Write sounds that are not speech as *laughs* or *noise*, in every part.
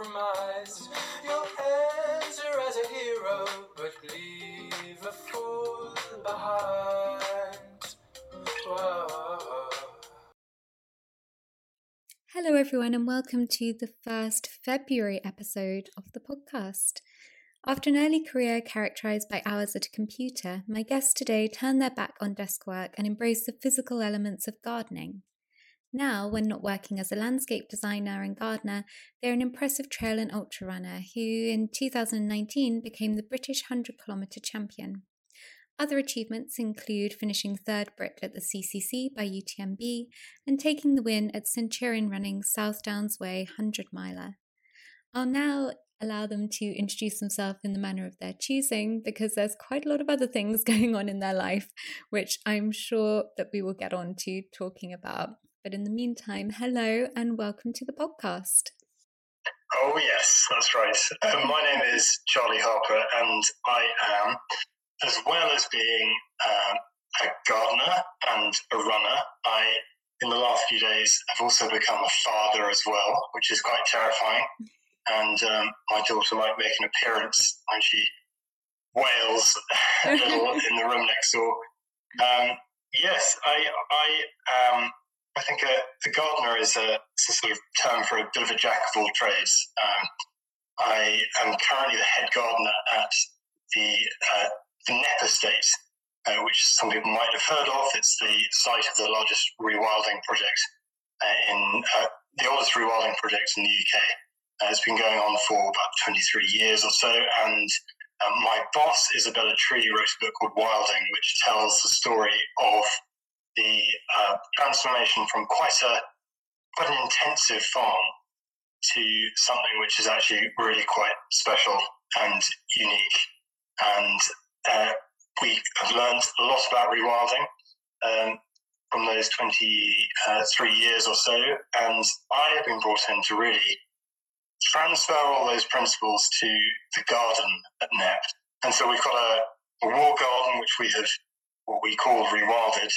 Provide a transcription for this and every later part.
compromise. You'll enter as a hero, but leave a fool behind. Whoa. Hello, everyone, and welcome to the first February episode of the podcast. After an early career characterized by hours at a computer, my guests today turn their back on desk work and embrace the physical elements of gardening. Now, when not working as a landscape designer and gardener, they're an impressive trail and ultra runner who in 2019 became the British 100 kilometre champion. Other achievements include finishing third Brit at the CCC by UTMB and taking the win at Centurion Running South Downs Way 100 miler. I'll now allow them to introduce themselves in the manner of their choosing because there's quite a lot of other things *laughs* going on in their life, which I'm sure that we will get on to talking about. But in the meantime, hello and welcome to the podcast. Oh, yes, that's right. Um, my name is Charlie Harpur, and I am, as well as being um, a gardener and a runner, I, in the last few days, have also become a father as well, which is quite terrifying. And um, my daughter might make an appearance when she wails a little *laughs* in the room next door. Um, yes, I, I um, I think a, a gardener is a, a, sort of term for a bit of a jack of all trades. Um, I am currently the head gardener at the, uh, the Knepp Estate, uh, which some people might have heard of. It's the site of the largest rewilding project uh, in uh, the oldest rewilding project in the UK. Uh, it's been going on for about 23 years or so, and my boss, Isabella Tree, wrote a book called Wilding, which tells the story of the uh, transformation from quite a quite an intensive farm to something which is actually really quite special and unique. And uh, we have learned a lot about rewilding um, from those 23 years or so. And I have been brought in to really transfer all those principles to the garden at Knepp. And so we've got a, a wall garden, which we have what we call rewilded,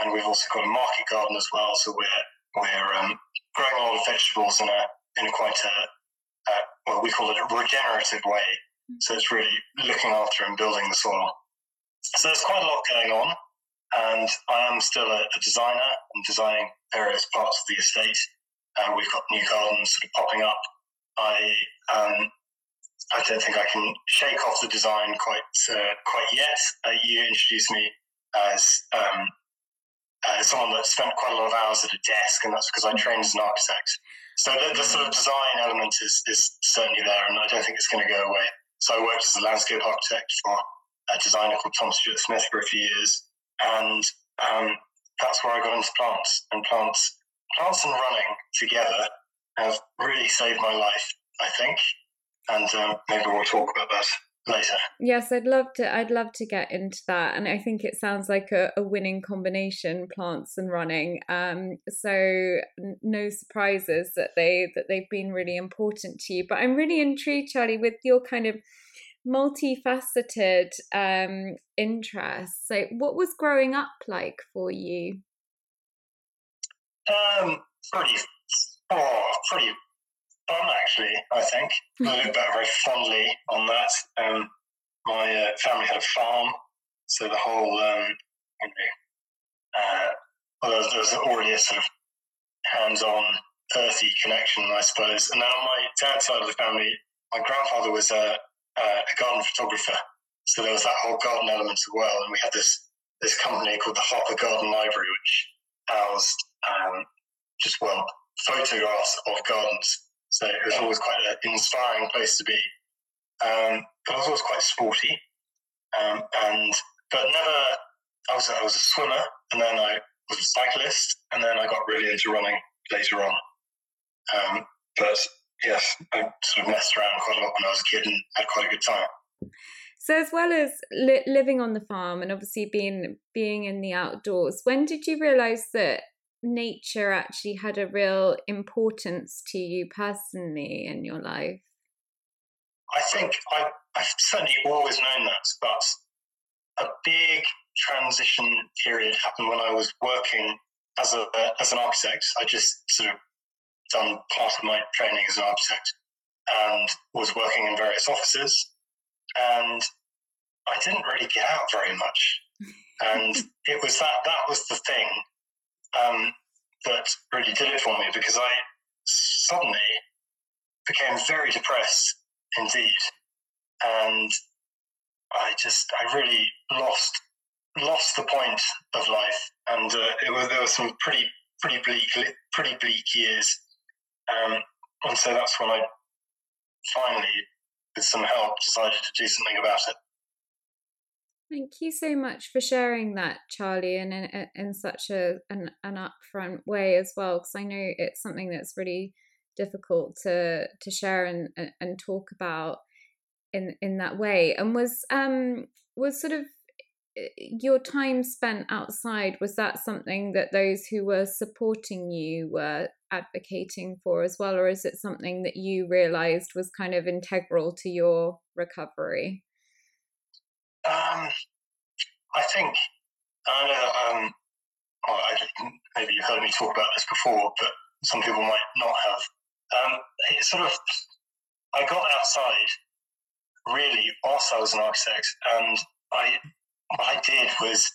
and we've also got a market garden as well. So we're we're um, growing a lot of vegetables in a in a quite a, well we call it a regenerative way. So it's really looking after and building the soil. So there's quite a lot going on, and I am still a, a designer. I'm designing various parts of the estate. Uh, we've got new gardens sort of popping up. I um, I don't think I can shake off the design quite uh, quite yet. Uh, you introduced me as um, uh, someone that spent quite a lot of hours at a desk, and that's because I trained as an architect. So the, the sort of design element is, is certainly there, and I don't think it's going to go away. So I worked as a landscape architect for a designer called Tom Stuart Smith for a few years, and um, that's where I got into plants. And plants, plants and running together have really saved my life, I think. And um, maybe we'll talk about that later. Yes, I'd love to. I'd love to get into that, and I think it sounds like a, a winning combination: plants and running. Um, so no surprises that they that they've been really important to you. But I'm really intrigued, Charlie, with your kind of multifaceted um, interests. So, what was growing up like for you? Um, pretty, oh, pretty fun, actually, I think. I *laughs* look back very fondly on that. Um, my uh, family had a farm, so the whole, um, you know, uh, well, there was, already a sort of hands on earthy connection, I suppose. And then on my dad's side of the family, my grandfather was a, a garden photographer, so there was that whole garden element as well. And we had this this company called the Harpur Garden Library, which housed um, just well photographs of gardens. So it was always quite an inspiring place to be. Um, but I was always quite sporty, um, and but never. I was I was a swimmer, and then I was a cyclist, and then I got really into running later on. Um, but yes, I sort of messed around quite a lot when I was a kid and had quite a good time. So, as well as li- living on the farm and obviously being being in the outdoors, when did you realise that nature actually had a real importance to you personally in your life? I think I, I've certainly always known that, but a big transition period happened when I was working as a as an architect. I just sort of done part of my training as an architect and was working in various offices, and I didn't really get out very much. *laughs* And it was that that was the thing um, that really did it for me because I suddenly became very depressed indeed, and I just I really lost lost the point of life, and uh, it was there were some pretty pretty bleak pretty bleak years, um, and so that's when I finally, with some help, decided to do something about it. Thank you so much for sharing that, Charlie, and in, in such a an, an upfront way as well, because I know it's something that's really difficult to to share and and talk about in in that way. And was um was sort of eh, your time spent outside was that something that those who were supporting you were advocating for as well or is it something that you realized was kind of integral to your recovery um, I think I know that um, well, I, maybe you've heard me talk about this before, but some people might not have. Um, it sort of, I got outside really whilst I was an architect, and I what I did was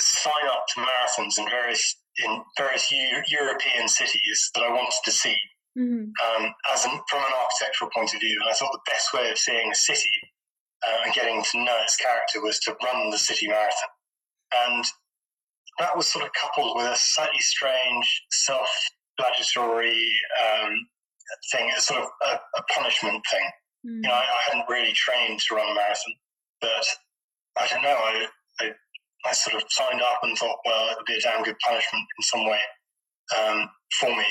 sign up to marathons in various in various U- European cities that I wanted to see. Mm-hmm. Um, as an, from an architectural point of view, and I thought the best way of seeing a city uh, and getting to know its character was to run the city marathon. And that was sort of coupled with a slightly strange self flagellatory um, thing, a sort of a, a punishment thing. Mm. You know, I, I, hadn't really trained to run a marathon, but I don't know. I, I, I, sort of signed up and thought, well, it would be a damn good punishment in some way um, for me.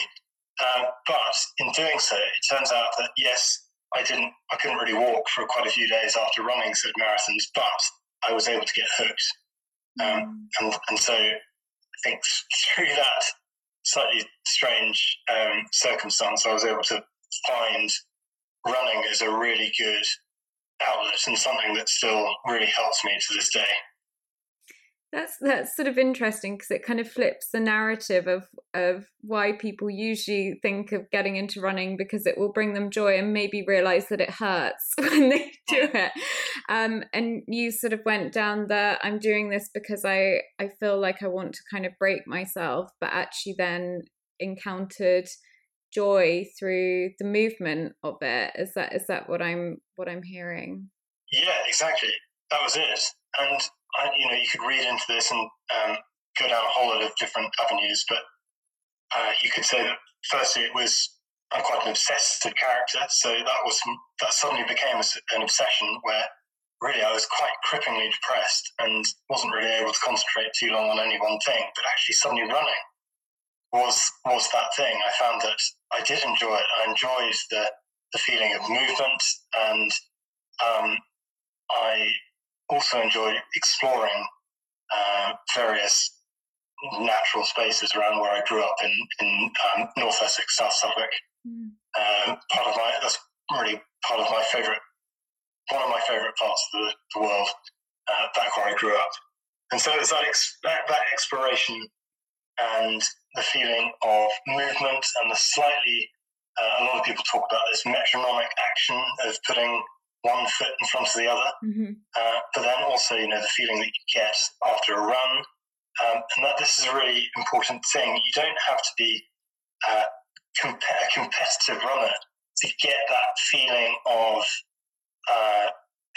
Uh, but in doing so, it turns out that yes, I didn't, I couldn't really walk for quite a few days after running said marathons, but I was able to get hooked. Um, mm. and, and so I think through that slightly strange um, circumstance, I was able to find running as a really good outlet and something that still really helps me to this day. That's that's sort of interesting because it kind of flips the narrative of of why people usually think of getting into running because it will bring them joy and maybe realize that it hurts *laughs* when they do it. Um, and you sort of went down the I'm doing this because I I feel like I want to kind of break myself, but actually then encountered joy through the movement of it. Is that is that what I'm what I'm hearing? Yeah, exactly. That was it. And I, you know, you could read into this and um, go down a whole lot of different avenues, but uh, you could say that firstly it was I'm quite an obsessive character, so that was that suddenly became an obsession where really I was quite cripplingly depressed and wasn't really able to concentrate too long on any one thing. But actually, suddenly running was was that thing. I found that I did enjoy it. I enjoyed the the feeling of movement, and um, I also enjoy exploring uh, various natural spaces around where I grew up in in um, North Essex, South Suffolk. Mm. Part of my that's really part of my favourite, one of my favourite parts of the, the world, uh, back where I grew up. And so it's that, ex- that, that exploration and the feeling of movement and the slightly, uh, a lot of people talk about this metronomic action of putting one foot in front of the other. Mm-hmm. Uh, but then also, you know, the feeling that you get after a run. Um, and that this is a really important thing. You don't have to be uh, comp- a competitive runner to get that feeling of uh,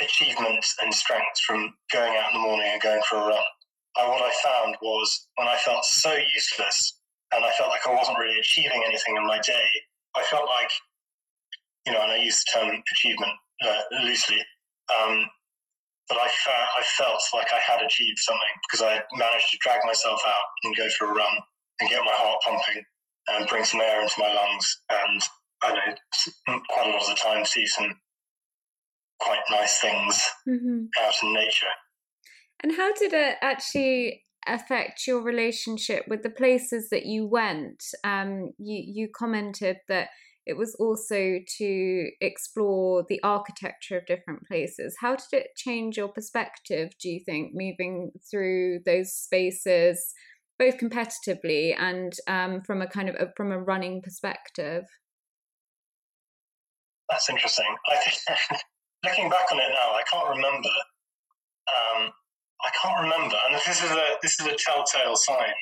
achievement and strength from going out in the morning and going for a run. Uh, what I found was when I felt so useless and I felt like I wasn't really achieving anything in my day, I felt like, you know, and I use the term achievement uh, loosely, um, but I, fa- I felt like I had achieved something because I managed to drag myself out and go for a run and get my heart pumping and bring some air into my lungs and I know quite a lot of the time see some quite nice things mm-hmm. out in nature. And how did it actually affect your relationship with the places that you went? Um, you you commented that it was also to explore the architecture of different places. How did it change your perspective? Do you think moving through those spaces, both competitively and um, from a kind of a, from a running perspective? That's interesting. I think *laughs* looking back on it now, I can't remember. Um, I can't remember, and this is a this is a telltale sign.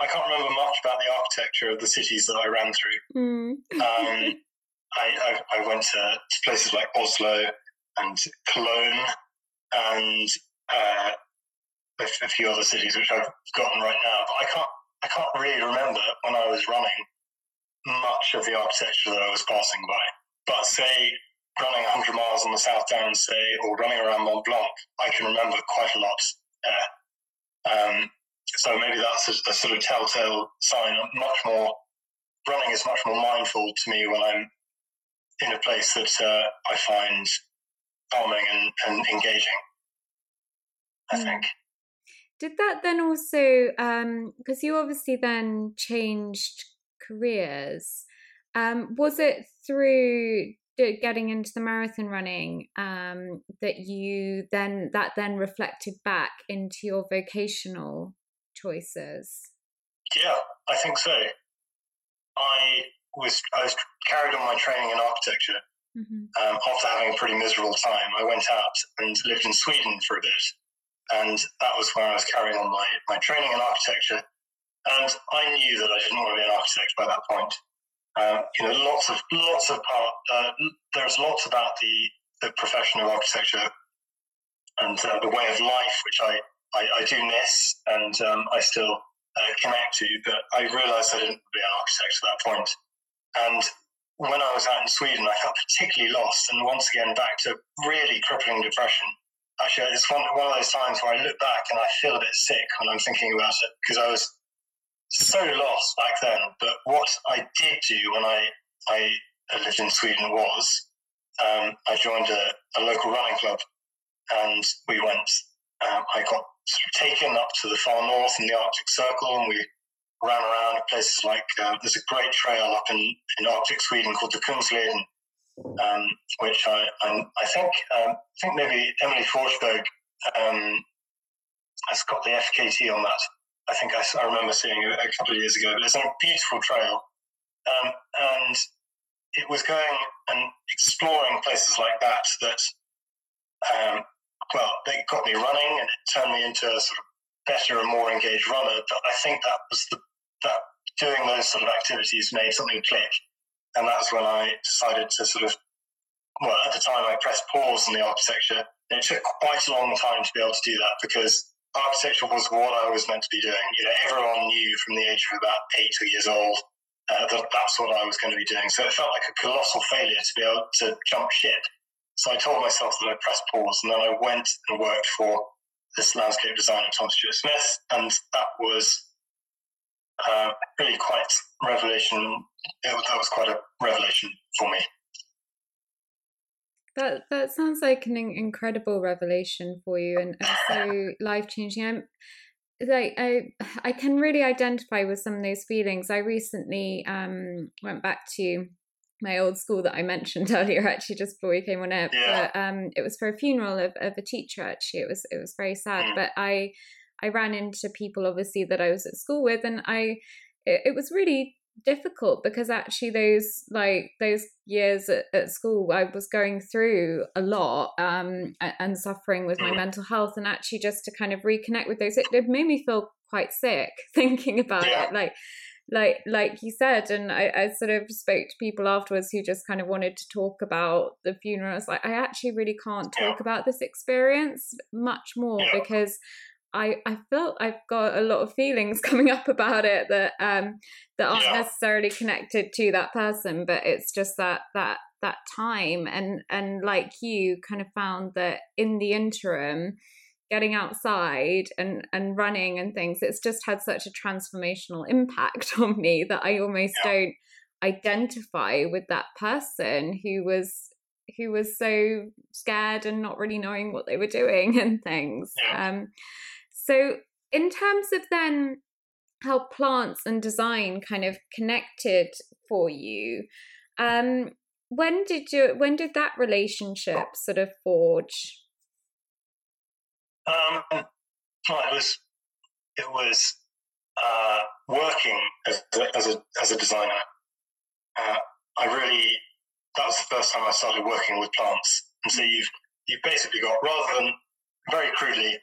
I can't remember much about the architecture of the cities that I ran through. Mm. um, *laughs* I, I, I, went to places like Oslo and Cologne and uh, a, a, few other cities which I've forgotten right now. But I can't I can't really remember when I was running much of the architecture that I was passing by. But say running 100 miles on the South Downs, say, or running around Mont Blanc, I can remember quite a lot there. Um, so maybe that's a, a, sort of telltale sign. I'm much more running is much more mindful to me when I'm in a place that uh, I find calming and, and engaging. I mm. think. Did that then also, because um, you obviously then changed careers, um, was it through getting into the marathon running um, that you then that then reflected back into your vocational choices? Yeah, I think so. I was I was carried on my training in architecture. Mm-hmm. Um, after having a pretty miserable time, I went out and lived in Sweden for a bit, and that was where I was carrying on my, my training in architecture. And I knew that I didn't want to be an architect by that point. Um, you know, lots of lots of part. Uh, there's lots about the the profession of architecture and uh, the way of life, which I I, I do miss and um, I still uh, connect to. But I realised I didn't be an architect at that point. And when I was out in Sweden, I felt particularly lost, and once again back to really crippling depression. Actually, it's one, one of those times where I look back and I feel a bit sick when I'm thinking about it because I was so lost back then. But what I did do when I, I lived in Sweden was um, I joined a, a, local running club and we went, um, I got taken up to the far north in the Arctic Circle and we ran around places like, uh, there's a great trail up in, in Arctic Sweden called the Kungsleden, um, which I, I, I think, um, I think maybe Emelie Forsberg um, has got the FKT on that. I think I, I remember seeing it a couple of years ago. But it's a beautiful trail, um, and it was going and exploring places like that that, um, well, they got me running and it turned me into a sort of better and more engaged runner. But I think that was the that doing those sort of activities made something click, and that's when I decided to sort of well, at the time I pressed pause on the architecture. And it took quite a long time to be able to do that because architecture was what I was meant to be doing. You know, everyone knew from the age of about eight years old uh, that that's what I was going to be doing. So it felt like a colossal failure to be able to jump ship. So I told myself that I'd press pause, and then I went and worked for this landscape designer, Tom Stuart Smith, and that was uh, really quite revelation. It, that was quite a revelation for me. That that sounds like an incredible revelation for you and, and so *laughs* life changing. I'm like I I can really identify with some of those feelings. I recently um went back to my old school that I mentioned *laughs* earlier, actually, just before we came on air. Yeah. But um, it was for a funeral of, of a teacher. Actually, it was it was very sad. Mm. But I I ran into people obviously that I was at school with, and I it, it was really difficult because actually those like those years at, at, school i was going through a lot um and, and suffering with my mm. mental health and actually just to kind of reconnect with those it, it made me feel quite sick *laughs* thinking about yeah. it like like like you said, and I, I sort of spoke to people afterwards who just kind of wanted to talk about the funeral. I was like, I actually really can't talk yeah. about this experience much more yeah. because I, I felt I've got a lot of feelings *laughs* coming up about it that um that aren't yeah. necessarily connected to that person, but it's just that that that time and and like you kind of found that in the interim getting outside and and running and things it's just had such a transformational impact *laughs* on me that I almost yeah. don't identify with that person who was who was so scared and not really knowing what they were doing *laughs* and things yeah. um so in terms of then how plants and design kind of connected for you um when did you when did that relationship sort of forge um, well, it was it was uh, working as a, as a, as a designer. Uh, I really that was the first time I started working with plants, and so you've you've basically got rather than very crudely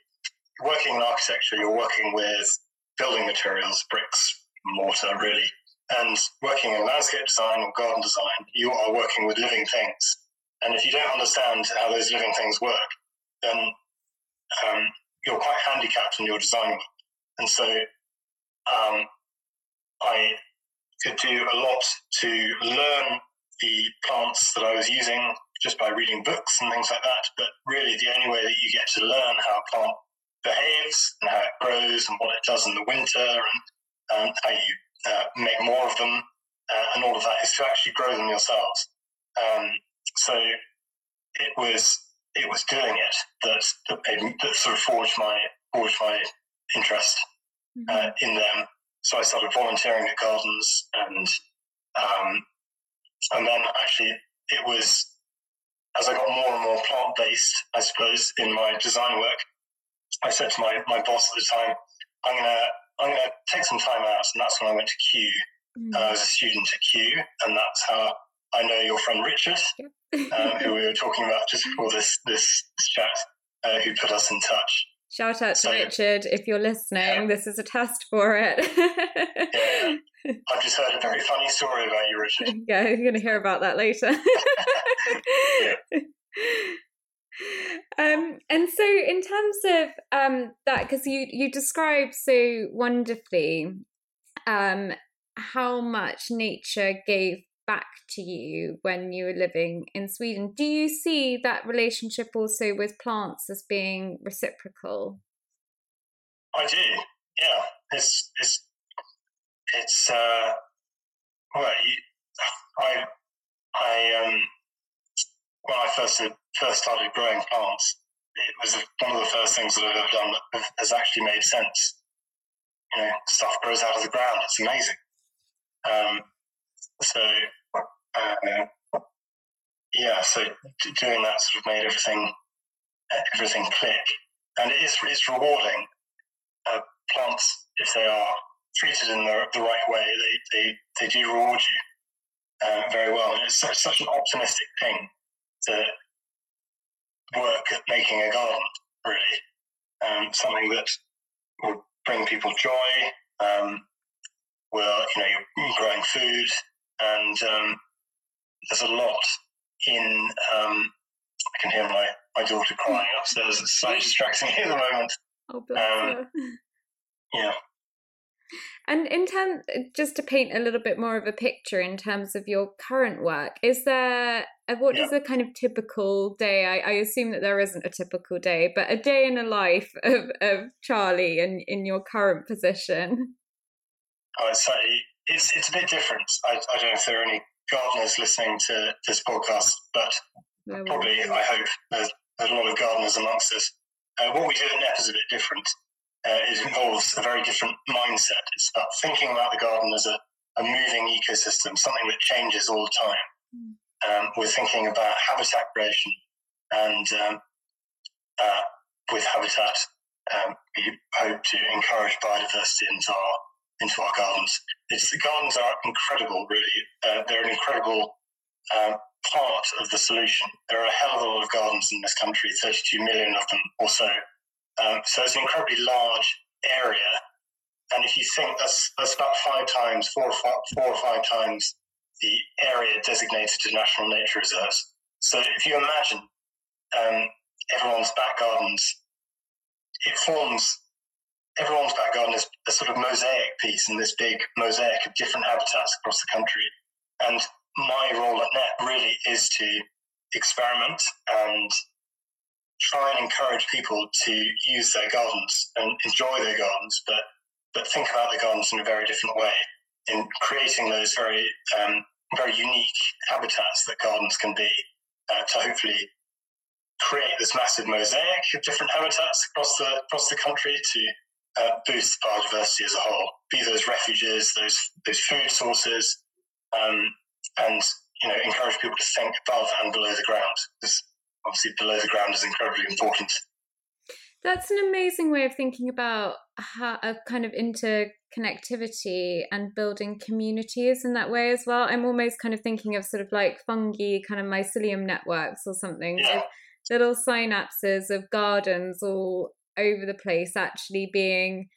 working in architecture, you're working with building materials, bricks, mortar, really, and working in landscape design or garden design, you are working with living things. And if you don't understand how those living things work, then um, you're quite handicapped in your design. And so um, I could do a lot to learn the plants that I was using just by reading books and things like that. But really, the only way that you get to learn how a plant behaves and how it grows and what it does in the winter and um, how you uh, make more of them uh, and all of that is to actually grow them yourselves. Um, so it was it was doing it that that, that sort of forged my forged my interest uh, mm-hmm. uh, in them. So I started volunteering at gardens, and um, and then actually it was as I got more and more plant based, I suppose, in my design work. I said to my, my boss at the time, I'm gonna I'm gonna take some time out, and that's when I went to Kew. Mm. Uh, I was a student at Kew, and that's how I know your friend Richard, um, who we were *laughs* talking about just before this this, chat, uh, who put us in touch. Shout out so, to Richard if you're listening. Yeah. This is a test for it. yeah, I've just heard a very funny story about you, Richard. *laughs* Yeah, you're going to hear about that later. *laughs* um, and so, in terms of um, that, because you you described so wonderfully um, how much nature gave back to you when you were living in Sweden. Do you see that relationship also with plants as being reciprocal? I do. Yeah, it's it's it's uh, well, you, I I um when I first first started growing plants, it was one of the first things that I've ever done that has actually made sense. You know, stuff grows out of the ground. It's amazing. Um, so uh, yeah, so doing that sort of made everything everything click, and it is it's rewarding. Uh, plants, if they are treated in the, the right way, they, they, they do reward you uh, very well. And it's such, such an optimistic thing to work at making a garden, really. Um, something that will bring people joy. Um, you know you're growing food, and um, there's a lot in. Um, I can hear my, my daughter crying upstairs. It's slightly *laughs* distracting at the moment. Oh, bless um, *laughs* Yeah. And in terms, just to paint a little bit more of a picture in terms of your current work, is there what yeah. is a kind of typical day? I, I, assume that there isn't a typical day, but a day in the life *laughs* of, of Charlie in, in your current position. I would say it's it's a bit different. I, I don't know if there are any gardeners listening to this podcast, but probably, I hope, there's, there's, a lot of gardeners amongst us. Uh, what we do at Knepp is a bit different. Uh, it involves a very different mindset. It's about thinking about the garden as a, a moving ecosystem, something that changes all the time. Mm. Um, we're thinking about habitat creation, and um, uh, with habitat, um, we hope to encourage biodiversity into our into our gardens. It's, the gardens are incredible, really. Uh, they're an incredible uh, part of the solution. There are a hell of a lot of gardens in this country, 32 million of them or so. Um, so it's an incredibly large area and if you think that's that's about five times, four or five, four or five times the area designated to national nature reserves. So if you imagine um, everyone's back gardens, it forms everyone's back garden is a sort of mosaic piece in this big mosaic of different habitats across the country. And my role at Knepp really is to experiment and try and encourage people to use their gardens and enjoy their gardens, but but think about the gardens in a very different way in creating those very um, very unique habitats that gardens can be uh, to hopefully create this massive mosaic of different habitats across the across the country to uh, boost biodiversity as a whole. Be those refuges, those those food sources, um, and you know encourage people to think above and below the ground because obviously below the ground is incredibly important. That's an amazing way of thinking about how a kind of interconnectivity and building communities in that way as well. I'm almost kind of thinking of sort of like fungi, kind of mycelium networks or something. Yeah. So little synapses of gardens all over the place actually being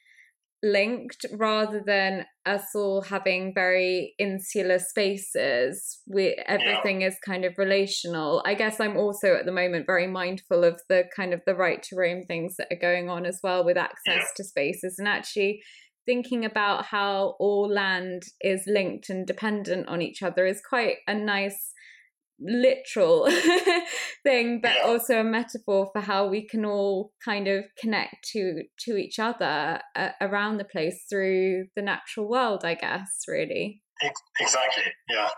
linked rather than us all having very insular spaces where everything yeah. is kind of relational i guess i'm also at the moment very mindful of the kind of the right to roam things that are going on as well with access yeah. to spaces and actually thinking about how all land is linked and dependent on each other is quite a nice literal *laughs* thing but yeah. also a metaphor for how we can all kind of connect to to each other uh, around the place through the natural world i guess really. Exactly yeah.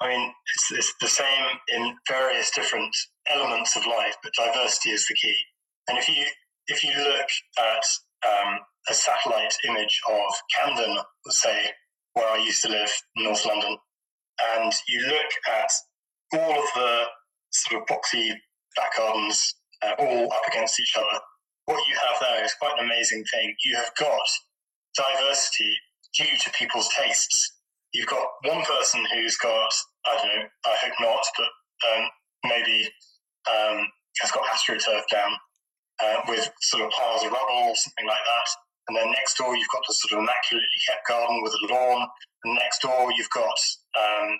I mean it's, it's the same in various different elements of life but diversity is the key. And if you if you look at um, a satellite image of camden say where i used to live north london and you look at all of the sort of boxy back gardens uh, all up against each other. What you have there is quite an amazing thing. You have got diversity due to people's tastes. You've got one person who's got, I don't know, I hope not, but um, maybe um, has got astroturf down uh, with sort of piles of rubble or something like that. And then next door, you've got the sort of immaculately kept garden with a lawn. And next door, you've got um,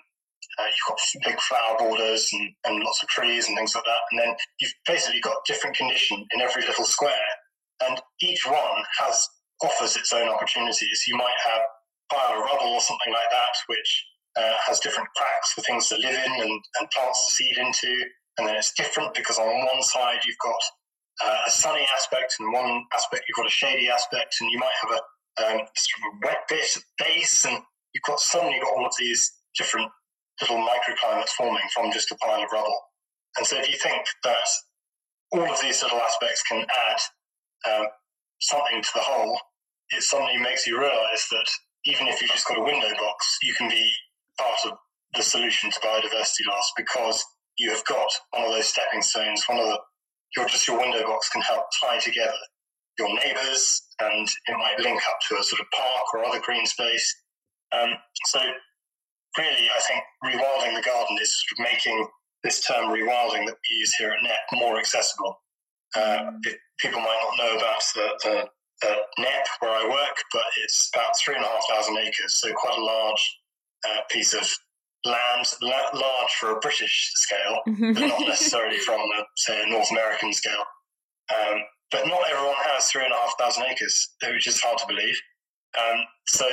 uh, you've got big flower borders and, and lots of trees and things like that. And then you've basically got different condition in every little square. And each one has offers its own opportunities. You might have pile of rubble or something like that, which uh, has different cracks for things to live in and, and plants to seed into. And then it's different because on one side you've got uh, a sunny aspect, and one aspect you've got a shady aspect, and you might have a um, sort of wet bit at base, and you've got suddenly got all of these different little microclimates forming from just a pile of rubble. And so if you think that all of these little aspects can add um, something to the whole, it suddenly makes you realize that even if you've just got a window box, you can be part of the solution to biodiversity loss because you have got one of those stepping stones, one of the your just your window box can help tie together your neighbours and it might link up to a sort of park or other green space. Um, so really, I think rewilding the garden is sort of making this term rewilding that we use here at Knepp more accessible. Uh, people might not know about the, the, the, Knepp where I work, but it's about three and a half thousand acres, so quite a large uh, piece of land, la- large for a British scale, but not *laughs* necessarily from, a, say, a North American scale. Um, but not everyone has three and a half thousand acres, which is hard to believe. Um, so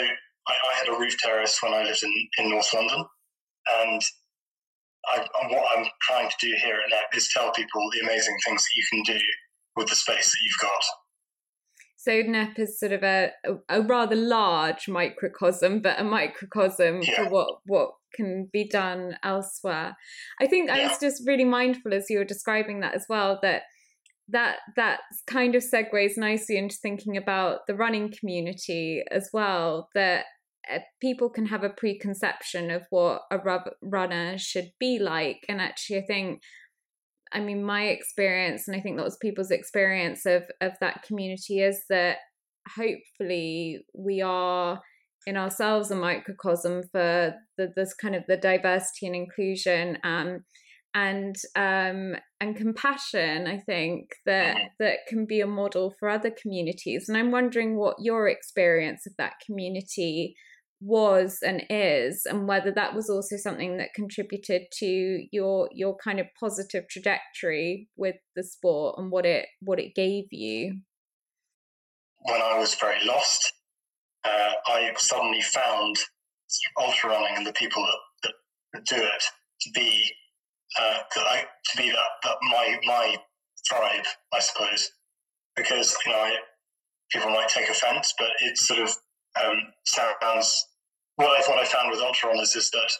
I, I, had a roof terrace when I lived in, in North London, and I, what I'm trying to do here at Knepp is tell people the amazing things that you can do with the space that you've got. So Knepp is sort of a, a, rather large microcosm, but a microcosm yeah. for what what can be done elsewhere. I think yeah. I was just really mindful as you were describing that as well that that that kind of segues nicely into thinking about the running community as well. That people can have a preconception of what a runner should be like, and actually, I think. I mean, my experience, and I think that was people's experience of of that community, is that hopefully we are in ourselves a microcosm for the, this kind of the diversity and inclusion um, and um, and compassion. I think that that can be a model for other communities. And I'm wondering what your experience of that community was and is and whether that was also something that contributed to your your kind of positive trajectory with the sport and what it what it gave you. When i was very lost uh, i suddenly found ultra running and the people that, that do it to be uh, I, to be that, that my my tribe i suppose. Because you know I, people might take offense but it sort of um, sounds what I what I found with ultra runners is that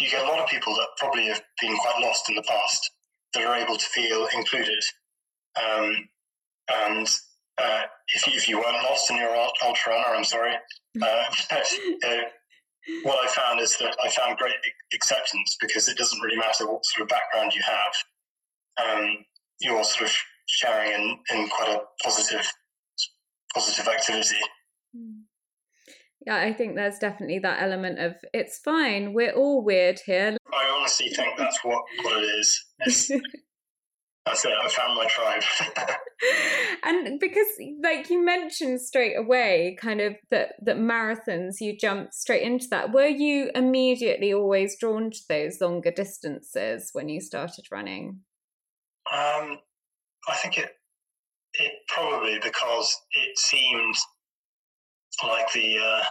you get a lot of people that probably have been quite lost in the past that are able to feel included. Um, and uh, if, you, if you weren't lost in your ultra runner, I'm sorry. *laughs* Uh, *laughs* uh, what I found is that I found great acceptance because it doesn't really matter what sort of background you have. Um, you're sort of sharing in, in quite a positive positive activity. Yeah, I think there's definitely that element of it's fine. We're all weird here. I honestly think that's what, what it is. *laughs* that's it. I found my tribe. *laughs* and because, like you mentioned straight away, kind of that that marathons, you jumped straight into that. Were you immediately always drawn to those longer distances when you started running? Um, I think it it probably because it seemed like the uh,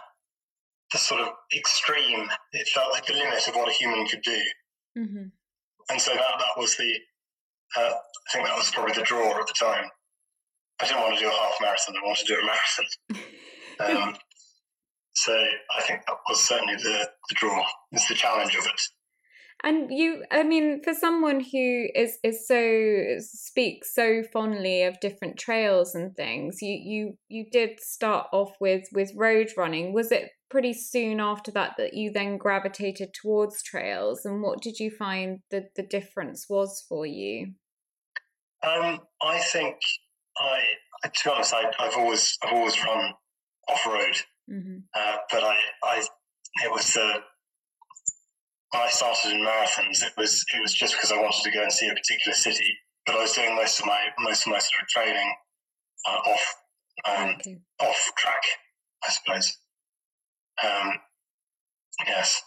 the sort of extreme. It felt like the limit of what a human could do, mm-hmm. and so that that was the. Uh, I think that was probably the draw at the time. I didn't want to do a half marathon. I wanted to do a marathon. *laughs* um, so I think that was certainly the, the draw. It's the challenge of it. And you, I mean, for someone who is is so speaks so fondly of different trails and things, you you you did start off with with road running. Was it pretty soon after that that you then gravitated towards trails? And what did you find that the difference was for you? Um, I think I, to be honest, I, have always I've always run off road, mm-hmm. uh, but I I it was the when I started in marathons, it was it was just because I wanted to go and see a particular city. But I was doing most of my most of my sort of training uh, off um, okay. off track, I suppose. Um, yes.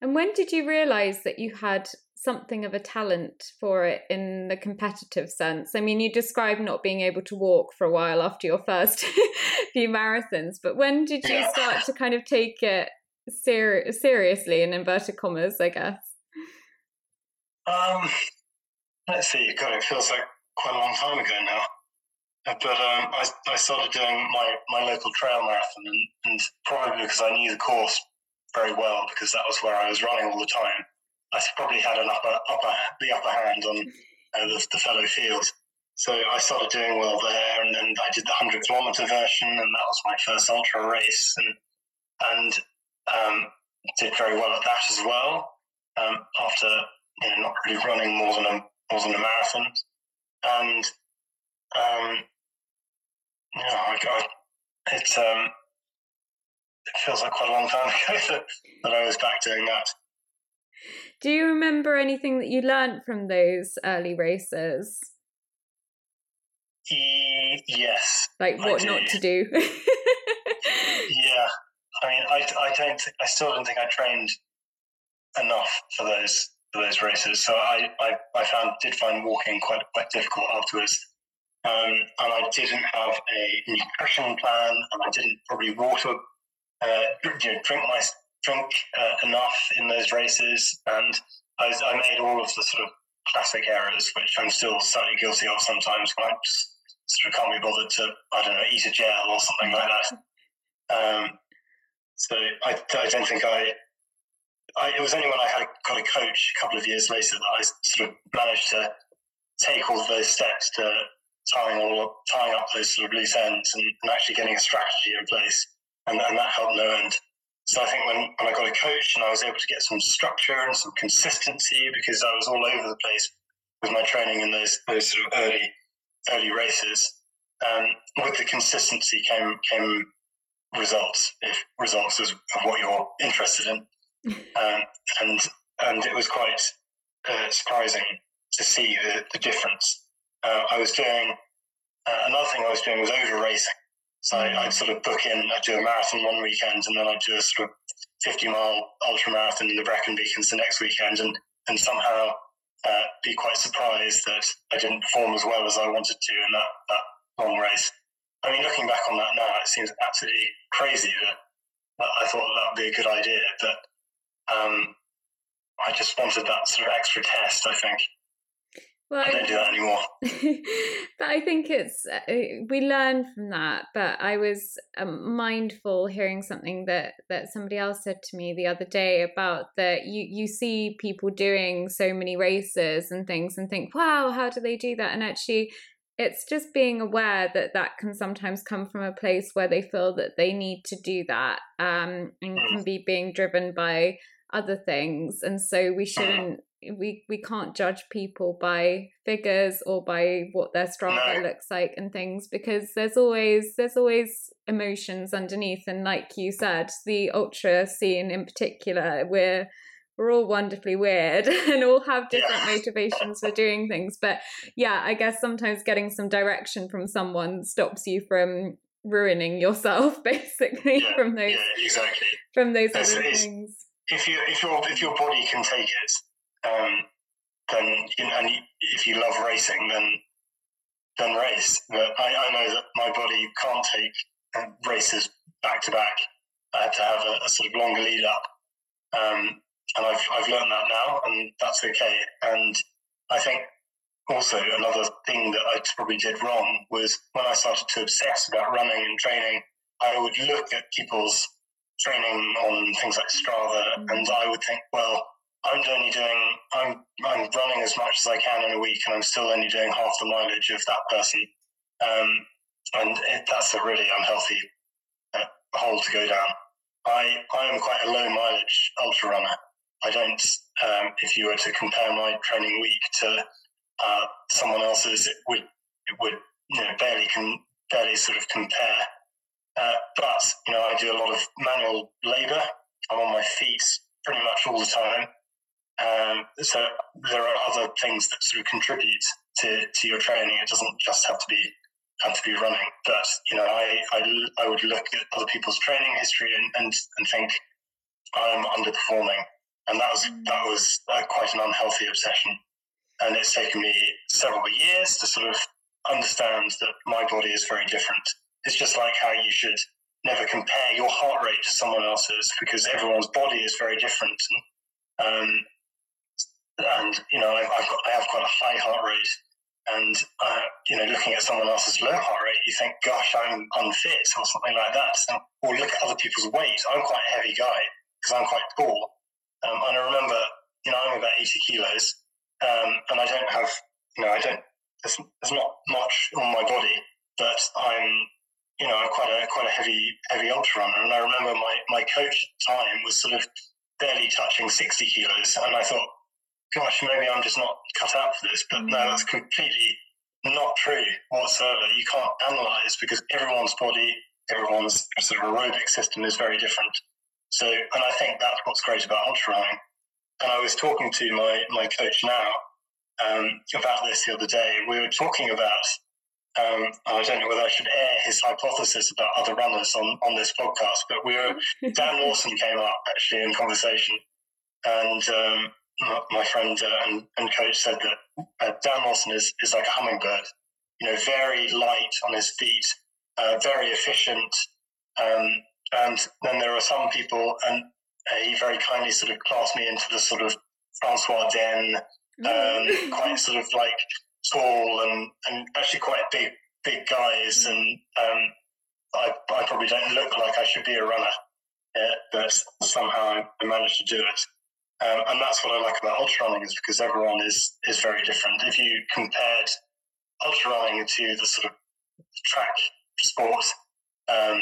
And when did you realise that you had something of a talent for it in the competitive sense? I mean, you described not being able to walk for a while after your first *laughs* few marathons, but when did you yeah. start to kind of take it ser- seriously in inverted commas, I guess? Um, let's see. God, it feels like quite a long time ago now. Uh, but um, I, I started doing my, my local trail marathon, and, and probably because I knew the course very well, because that was where I was running all the time. I probably had an upper, upper the upper hand on uh, the, the fellow field. So I started doing well there, and then I did the hundred kilometer version, and that was my first ultra race, and and um, did very well at that as well. Um, after you know, not really running more than a more than a marathon, and um, you know, I, I, it um, it feels like quite a long time *laughs* ago that, that I was back doing that. Do you remember anything that you learned from those early races? E- yes. Like what not to do? *laughs* I mean, I, I don't, I still don't think I trained enough for those for those races. So I, I, I found did find walking quite quite difficult afterwards. Um, and I didn't have a nutrition plan, and I didn't probably water, uh, you know, drink my drink uh, enough in those races, and I, I made all of the sort of classic errors, which I'm still slightly guilty of sometimes. When I just sort of can't be bothered to, I don't know, eat a gel or something like that. Um, so I, I don't think I, I, It was only when I had got a coach a couple of years later that I sort of managed to take all those steps to tying all tying up those sort of loose ends and, and actually getting a strategy in place, and, and that helped no end. So I think when, when I got a coach and I was able to get some structure and some consistency because I was all over the place with my training in those those sort of early early races. Um, with the consistency came came results if results is what you're interested in *laughs* um, and and it was quite uh, surprising to see the, the difference. Uh, I was doing uh, another thing I was doing was over racing. So I, would sort of book in, I'd do a marathon one weekend and then I'd do a sort of 50 mile ultra marathon in the Brecon Beacons the next weekend and, and somehow uh, be quite surprised that I didn't perform as well as I wanted to in that, that long race. I mean, looking back on that now, it seems absolutely crazy that, that I thought that would be a good idea, but um, I just wanted that sort of extra test, I think. Well, I don't do that anymore. *laughs* but I think it's uh, we learn from that. But I was um, mindful hearing something that that somebody else said to me the other day about that you you see people doing so many races and things and think, wow, how do they do that? And actually, it's just being aware that that can sometimes come from a place where they feel that they need to do that um, and mm. can be being driven by other things and so we mm-hmm. shouldn't we we can't judge people by figures or by what their struggle no. looks like and things because there's always there's always emotions underneath and like you said the ultra scene in particular we're we're all wonderfully weird *laughs* and all have different yeah. motivations for doing things but yeah i guess sometimes getting some direction from someone stops you from ruining yourself *laughs* basically yeah, from those yeah, exactly from those other things if you if your if your body can take it, um, then you and you, if you love racing, then then race. But I, I know that my body can't take uh, races back to back. I had to have a, a sort of longer lead up, um, and I've I've learned that now, and that's okay. And I think also another thing that I probably did wrong was when I started to obsess about running and training. I would look at people's training on things like Strava, mm. and I would think, well, I'm only doing, I'm, I'm running as much as I can in a week, and I'm still only doing half the mileage of that person. Um, and it, that's a really unhealthy uh, hole to go down. I, I am quite a low mileage ultra runner. I don't, um, if you were to compare my training week to uh, someone else's, it would, it would, you know, barely can, barely sort of compare. Uh, but, you know, I do a lot of manual labor. I'm on my feet pretty much all the time. Um, so there are other things that sort of contribute to, to your training. It doesn't just have to be have to be running. But you know, I, I, I would look at other people's training history and, and, and think I'm underperforming, and that was mm. that was uh, quite an unhealthy obsession. And it's taken me several years to sort of understand that my body is very different it's just like how you should never compare your heart rate to someone else's because everyone's body is very different. And, um, and you know, I've, I've got, I have quite a high heart rate. And, uh, you know, looking at someone else's low heart rate, you think, gosh, I'm unfit or something like that. So, or look at other people's weight. I'm quite a heavy guy because I'm quite tall. Um, and I remember, you know, I'm about 80 kilos um, and I don't have, you know, I don't, there's, there's not much on my body, but I'm you know, quite a quite a heavy heavy ultra runner, and I remember my my coach at the time was sort of barely touching sixty kilos, and I thought, gosh, maybe I'm just not cut out for this. But mm. no, that's completely not true whatsoever. You can't analyze because everyone's body, everyone's sort of aerobic system is very different. So, and I think that's what's great about ultra running. And I was talking to my my coach now um, about this the other day. We were talking about um, I don't know whether I should air his hypothesis about other runners on, on this podcast, but we were *laughs* Dan Lawson came up actually in conversation, and um, my friend uh, and, and, coach said that uh, Dan Lawson is, is like a hummingbird, you know, very light on his feet, uh, very efficient, um, and then there are some people, and uh, he very kindly sort of classed me into the sort of Francois D'Haene, um, *laughs* quite sort of like tall and, and actually quite big big guys, and um, I, I probably don't look like I should be a runner, yeah, but somehow I managed to do it. Um, and that's what I like about ultra running is because everyone is is very different. If you compared ultra running to the sort of track sport, um,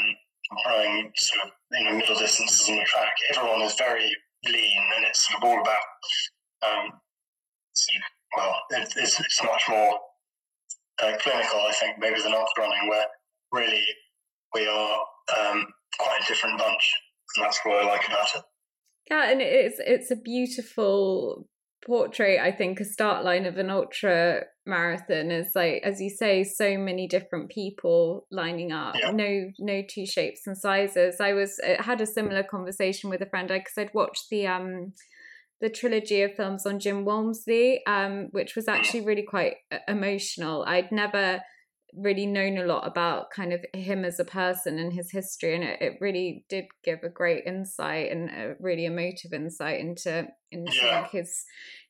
running sort of you know middle distances on the track, everyone is very lean, and it's sort of all about um, well, it's, it's much more uh, clinical, I think, maybe than ultra running, where really we are um, quite a different bunch, and that's what I like about it. Yeah, and it's it's a beautiful portrait, I think, a start line of an ultra marathon is like, as you say, so many different people lining up. Yeah. No, no two shapes and sizes. I was I had a similar conversation with a friend i because I'd watched the um the trilogy of films on Jim Walmsley, um, which was actually really quite uh, emotional. I'd never really known a lot about kind of him as a person and his history and it, it really did give a great insight and a really emotive insight into into yeah. his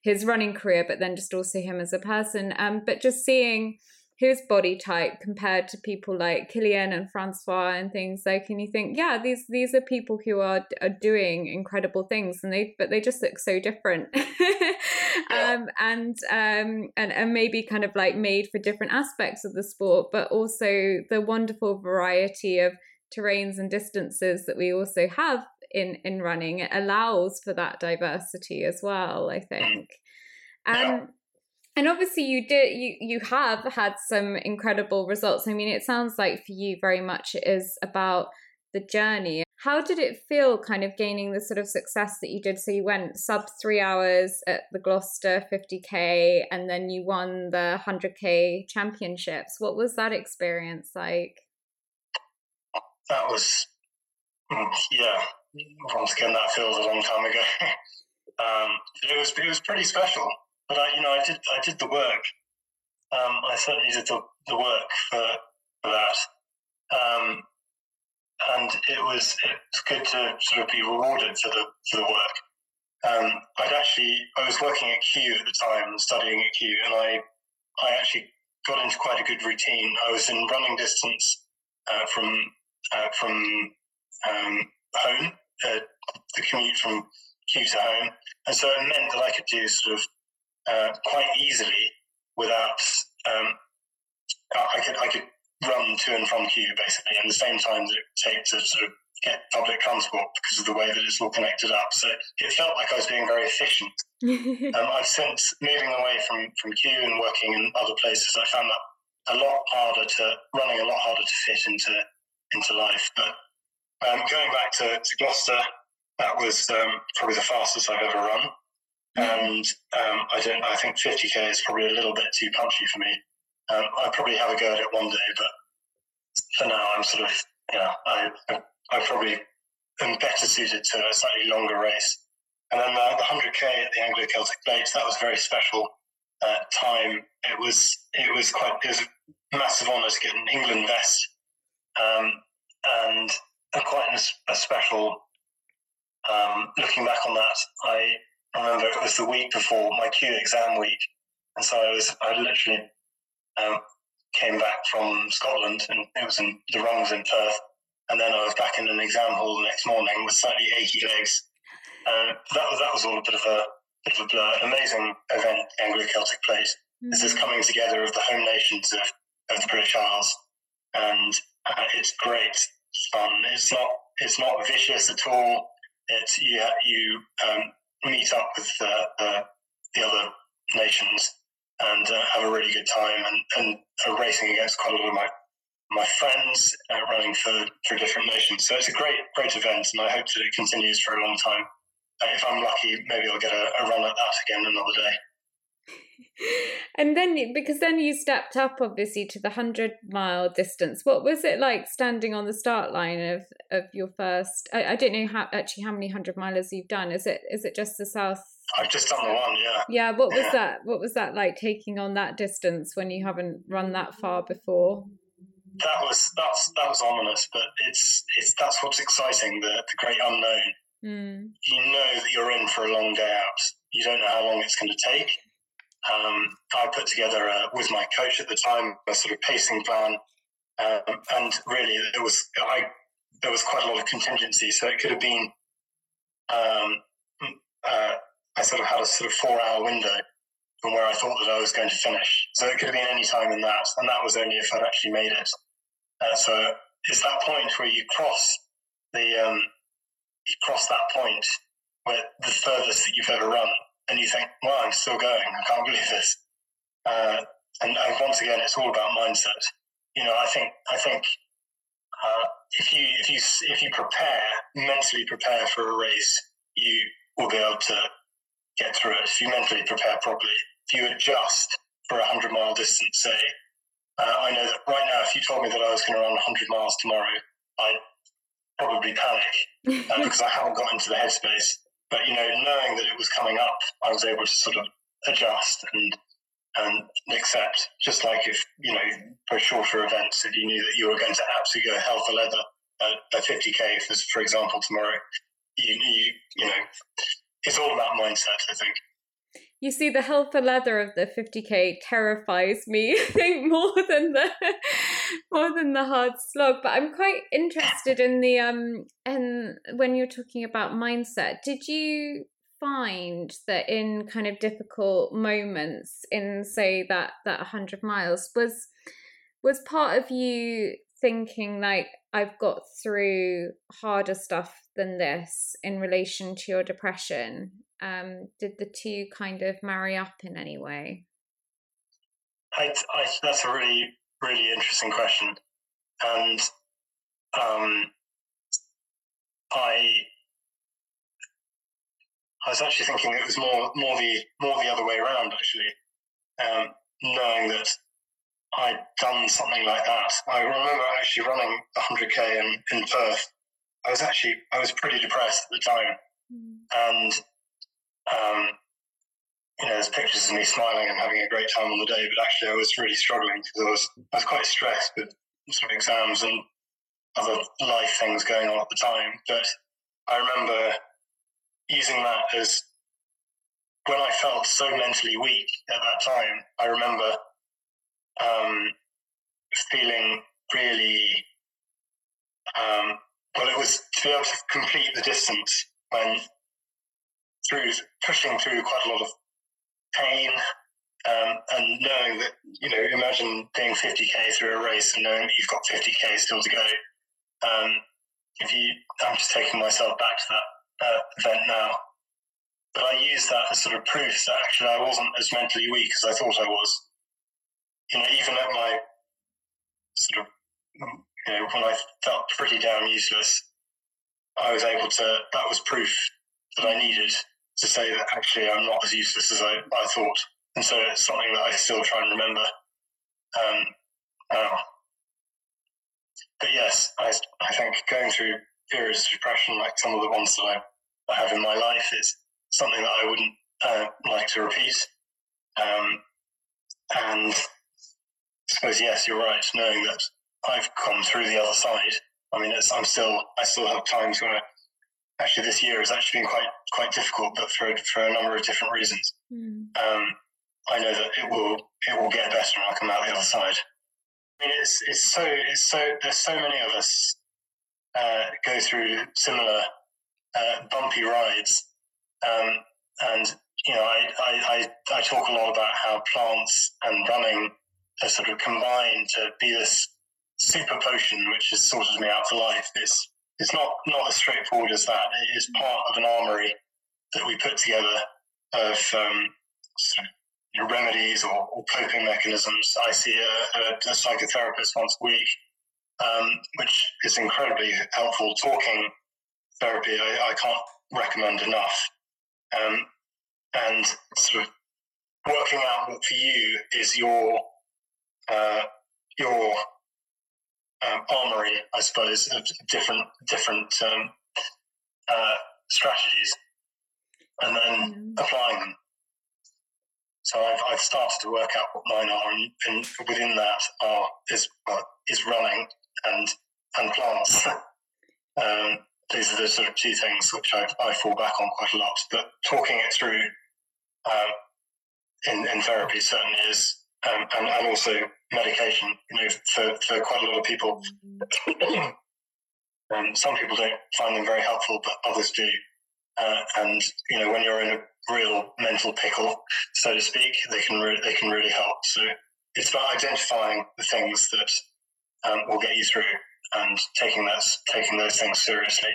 his running career but then just also him as a person. Um but just seeing his body type compared to people like Kilian and Francois and things like and you think yeah these these are people who are are doing incredible things and they but they just look so different. *laughs* Um and um and and maybe kind of like made for different aspects of the sport but also the wonderful variety of terrains and distances that we also have in in running it allows for that diversity as well i think. Um and obviously you did you you have had some incredible results. I mean it sounds like for you very much it is about the journey. How did it feel kind of gaining the sort of success that you did? So you went sub three hours at the gloucester 50k and then you won the 100k championships. What was that experience like? That was mm, yeah again that feels a long time ago *laughs* um, it was it was pretty special but I, you know, I did I did the work. Um, I certainly did the, the work for, for that, um, and it was it was good to sort of be rewarded for the for the work. Um, I'd actually I was working at Kew at the time, studying at Kew, and I I actually got into quite a good routine. I was in running distance uh, from uh, from um, home, uh, the commute from Kew to home, and so it meant that I could do sort of uh, quite easily without um, I could I could run to and from Kew basically in the same time that it would take to sort of get public transport because of the way that it's all connected up. So it felt like I was being very efficient. *laughs* um, I've since moving away from from Kew and working in other places, I found that a lot harder to running a lot harder to fit into into life. But um, going back to, to Gloucester, that was um, probably the fastest I've ever run and um, I don't. I think 50k is probably a little bit too punchy for me. Um, I probably have a go at it one day, but for now, I'm sort of yeah. I I probably am better suited to a slightly longer race. And then the, the 100k at the Anglo Celtic Plates that was a very special uh, time. It was it was quite it was a massive honour to get an England vest, um, and quite a, a special. Um, looking back on that, I I remember it was the week before my Kew exam week, and so I was I literally um, came back from Scotland, and it was in the run was in Perth, and then I was back in an exam hall the next morning with slightly achy legs. Uh, that was that was all a bit of a bit of a blur. An amazing event, Anglo Celtic Plate. Mm-hmm. This is coming together of the home nations of, of the British Isles, and uh, it's great it's fun. It's not it's not vicious at all. It's you you um, meet up with uh, the other nations and uh, have a really good time and, and racing against quite a lot of my my friends uh, running for, for different nations. So it's a great great event, and I hope that it continues for a long time. Uh, if I'm lucky, maybe I'll get a, a run at that again another day *laughs* and then because then you stepped up obviously to the 100 mile distance. What was it like standing on the start line of of your first i, I don't know how actually how many 100 milers you've done. Is it is it just the south? I've just done the one yeah. Yeah what was yeah. that what was that like taking on that distance when you haven't run that far before? That was that's that was ominous but it's it's that's what's exciting the the great unknown. Mm. you know that you're in for a long day out. You don't know how long it's going to take um, I put together a, with my coach at the time a sort of pacing plan, um, and really it was I there was quite a lot of contingency, so it could have been um, uh, I sort of had a sort of four hour window from where I thought that I was going to finish, so it could have been any time in that, and that was only if I'd actually made it. Uh, so it's that point where you cross the um, you cross that point where the furthest that you've ever run and you think, well, I'm still going. I can't believe this. Uh, and, and, once again, it's all about mindset. You know, I think I think uh, if you if you if you prepare mentally prepare for a race, you will be able to get through it, if you mentally prepare properly, if you adjust for a 100 mile distance, say, uh, I know that right now, if you told me that I was going to run 100 miles tomorrow, I'd probably panic uh, *laughs* because I haven't got into the headspace. But, you know, knowing that it was coming up, I was able to sort of adjust and and accept. Just like if you know for shorter events, if you knew that you were going to absolutely go hell for leather at a 50k, for, for example, tomorrow, you, you you know, it's all about mindset. I think. You see, the hell for leather of the 50k terrifies me. *laughs* I think more than the more than the hard slog. But I'm quite interested in the um and when you're talking about mindset. Did you find that in kind of difficult moments in say that that 100 miles was was part of you thinking like I've got through harder stuff than this in relation to your depression um did the two kind of marry up in any way I, I that's a really really interesting question and um I I was actually thinking it was more more the more the other way around actually, um, knowing that I'd done something like that. I remember actually running 100k in, in Perth. I was actually I was pretty depressed at the time, mm. and um, you know, there's pictures of me smiling and having a great time on the day, but actually I was really struggling because I was I was quite stressed with some exams and other life things going on at the time. But I remember using that as when I felt so mentally weak at that time, I remember um, feeling really um, well. It was to be able to complete the distance when through pushing through quite a lot of pain um, and knowing that you know, imagine being 50k through a race and knowing that you've got 50k still to go. Um, if you, I'm just taking myself back to that uh, event now. But I used that as sort of proof that actually I wasn't as mentally weak as I thought I was. You know, even at my sort of, you know, when I felt pretty damn useless, I was able to, that was proof that I needed to say that actually I'm not as useless as I, I thought. And so it's something that I still try and remember um, now. But yes, I, I think going through periods of depression, like some of the ones that I, have in my life, is something that I wouldn't uh, like to repeat. Um, and I suppose yes, you're right. Knowing that I've come through the other side. I mean, I'm still I still have times where actually this year has actually been quite quite difficult, but for for a number of different reasons. Mm. Um, I know that it will it will get better and I'll come out the other side. I mean, it's it's so it's so there's so many of us uh, go through similar uh, bumpy rides. Um, and, you know, I, I, I, I, talk a lot about how plants and running have sort of combined to be this super potion which has sorted me out for life. It's, it's not, not as straightforward as that. It is part of an armory that we put together of um, remedies or, or, coping mechanisms. I see a, a, a psychotherapist once a week um, which is incredibly helpful. Talking therapy, I, I can't recommend enough. Um, and sort of working out what for you is your uh, your um, armory, I suppose, of different different um, uh, strategies, and then mm-hmm. applying them. So I've, I've started to work out what mine are, and, and within that are is uh, is running and and plants. *laughs* um, these are the sort of two things which I, I fall back on quite a lot. But talking it through um, in, in therapy certainly is, um, and, and also medication. You know, for, for quite a lot of people, *clears throat* um, some people don't find them very helpful, but others do. Uh, and you know, when you're in a real mental pickle, so to speak, they can re- they can really help. So it's about identifying the things that um, will get you through and taking that taking those things seriously.